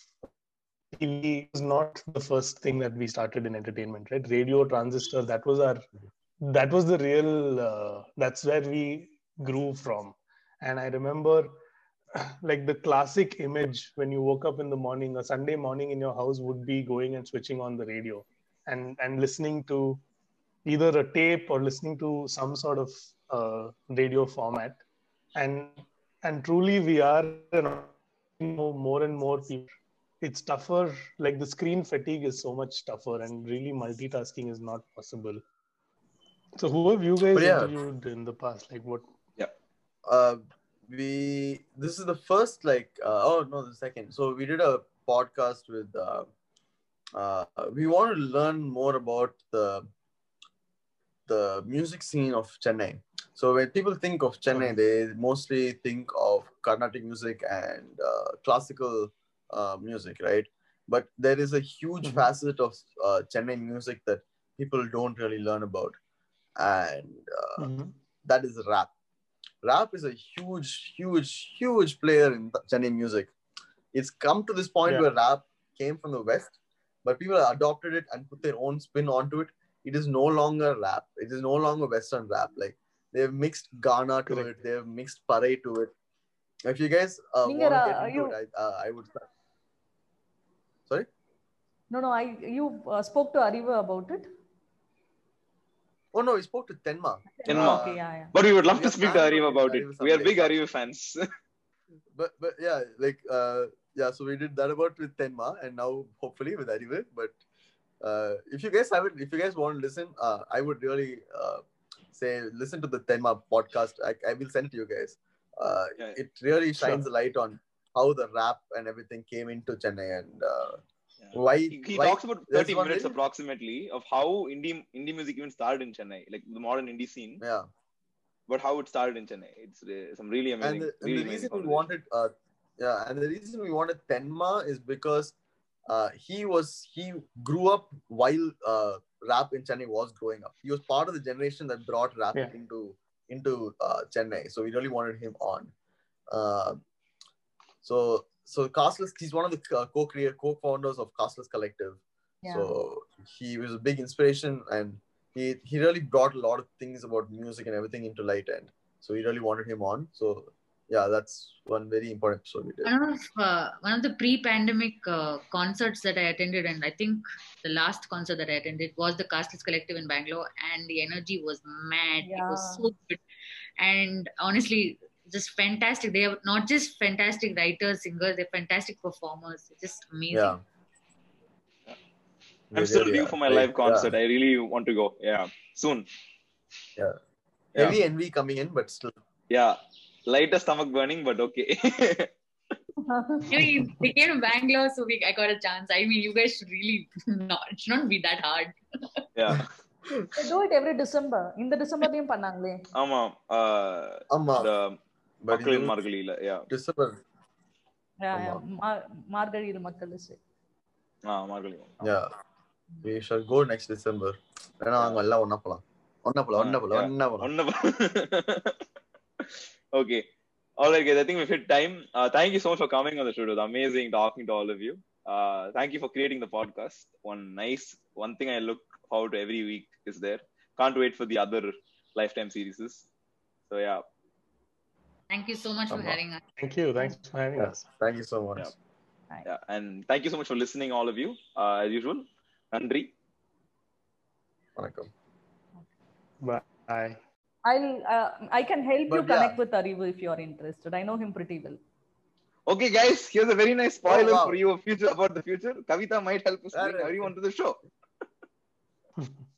TV was not the first thing that we started in entertainment, right? Radio, transistor, that was our, that was the real, uh, that's where we grew from. And I remember like the classic image when you woke up in the morning, a Sunday morning in your house would be going and switching on the radio and, and listening to either a tape or listening to some sort of uh, radio format. And, and truly we are, you know, more and more people it's tougher like the screen fatigue is so much tougher and really multitasking is not possible so who have you guys yeah. interviewed in the past like what yeah. Uh, we this is the first like uh, oh no the second. So we did a podcast with. Uh, uh, we wanted to learn more about the the music scene of Chennai. So when people think of Chennai, they mostly think of Carnatic music and uh, classical uh, music, right? But there is a huge Mhm. facet of uh, Chennai music that people don't really learn about, and uh, Mhm. that is rap. Rap is a huge, huge, huge player in Chennai music. It's come to this point Yeah. where rap came from the West, but people adopted it and put their own spin onto it. It is no longer rap. It is no longer Western rap. Like they've mixed Gaana to Correct. it. They've mixed Parai to it. If you guys uh, want to uh, get into you- it, I, uh, I would. Sorry. No, no. I you uh, spoke to Arivu about it. Oh no, we spoke to Tenma. Tenma. Okay, yeah, yeah. But we would love We to speak to Arivu about getting it. Arivu We are big Arivu fans. but but yeah, like uh yeah, so we did that about with Tenma and now hopefully with Arivu. But uh if you guys haven't if you guys want to listen, uh I would really uh say listen to the Tenma podcast. I, I will send it to you guys. Uh Yeah. it really shines Sure. the light on how the rap and everything came into Chennai and uh Yeah. why he, he why talks about 30 minutes very- approximately of how indie indie music even started in Chennai, like the modern indie scene, yeah. but how it started in Chennai. It's uh, some really amazing. and the, and really the amazing reason we wanted uh yeah and the reason we wanted tenma is because uh he was he grew up while uh rap in chennai was growing up. He was part of the generation that brought rap Yeah. into into uh chennai. So we really wanted him on. Uh so so casteless he's one of the uh, co-creator co-founders of casteless collective. Yeah. so he was a big inspiration and he he really brought a lot of things about music and everything into light and so we really wanted him on. So yeah that's one very important episode we did one of uh, one of the pre-pandemic uh, concerts that I attended, and I think the last concert that I attended was the Casteless Collective in Bangalore, and the energy was mad. Yeah. It was so good, and honestly, just fantastic. They are not just fantastic writers, singers; they're fantastic performers. It's just amazing. yeah I'm still due for my live concert. I really want to go. Yeah, soon. yeah. Yeah. heavy envy coming in but still Yeah, lighter stomach burning, but okay. I mean, they came to Bangalore, so we, I got a chance. I mean, you guys should really not it should not be that hard. yeah, They do it every December. இந்த டிசம்பர்லயும் பண்ணாங்களே ஆமா uh, ஆமா the but மக்களின் in மார்கழியில yeah december Yeah, yeah. ஆமா. மா- மார்கழியில் மக்கள் இசை. ஆ மார்கழி yeah we shall go next december ஏன்னா அவங்க எல்லாம் ஒண்ணா போலாம் ஒண்ணா போலாம் ஒண்ணா போலாம் Yeah. ஒண்ணா போலாம் ஒன்னு Okay. All right, guys. I think we've hit time. Uh, thank you so much for coming on the show. It was amazing talking to all of you. Uh, thank you for creating the podcast. One nice, one thing I look forward to every week is there. Can't wait for the other lifetime series. So yeah. Thank you so much for having us. Thank you. Thanks for having us. Thank you so much. Yeah. Yeah, and thank you so much for listening, all of you. Uh, as usual, Andri. Welcome. Bye. I'll uh, I can help you But connect with Arivu if you are interested. I know him pretty well. okay guys here's a very nice spoiler Oh, wow. for you of future about the future kavita might help us bring Yeah, yeah. everyone to the show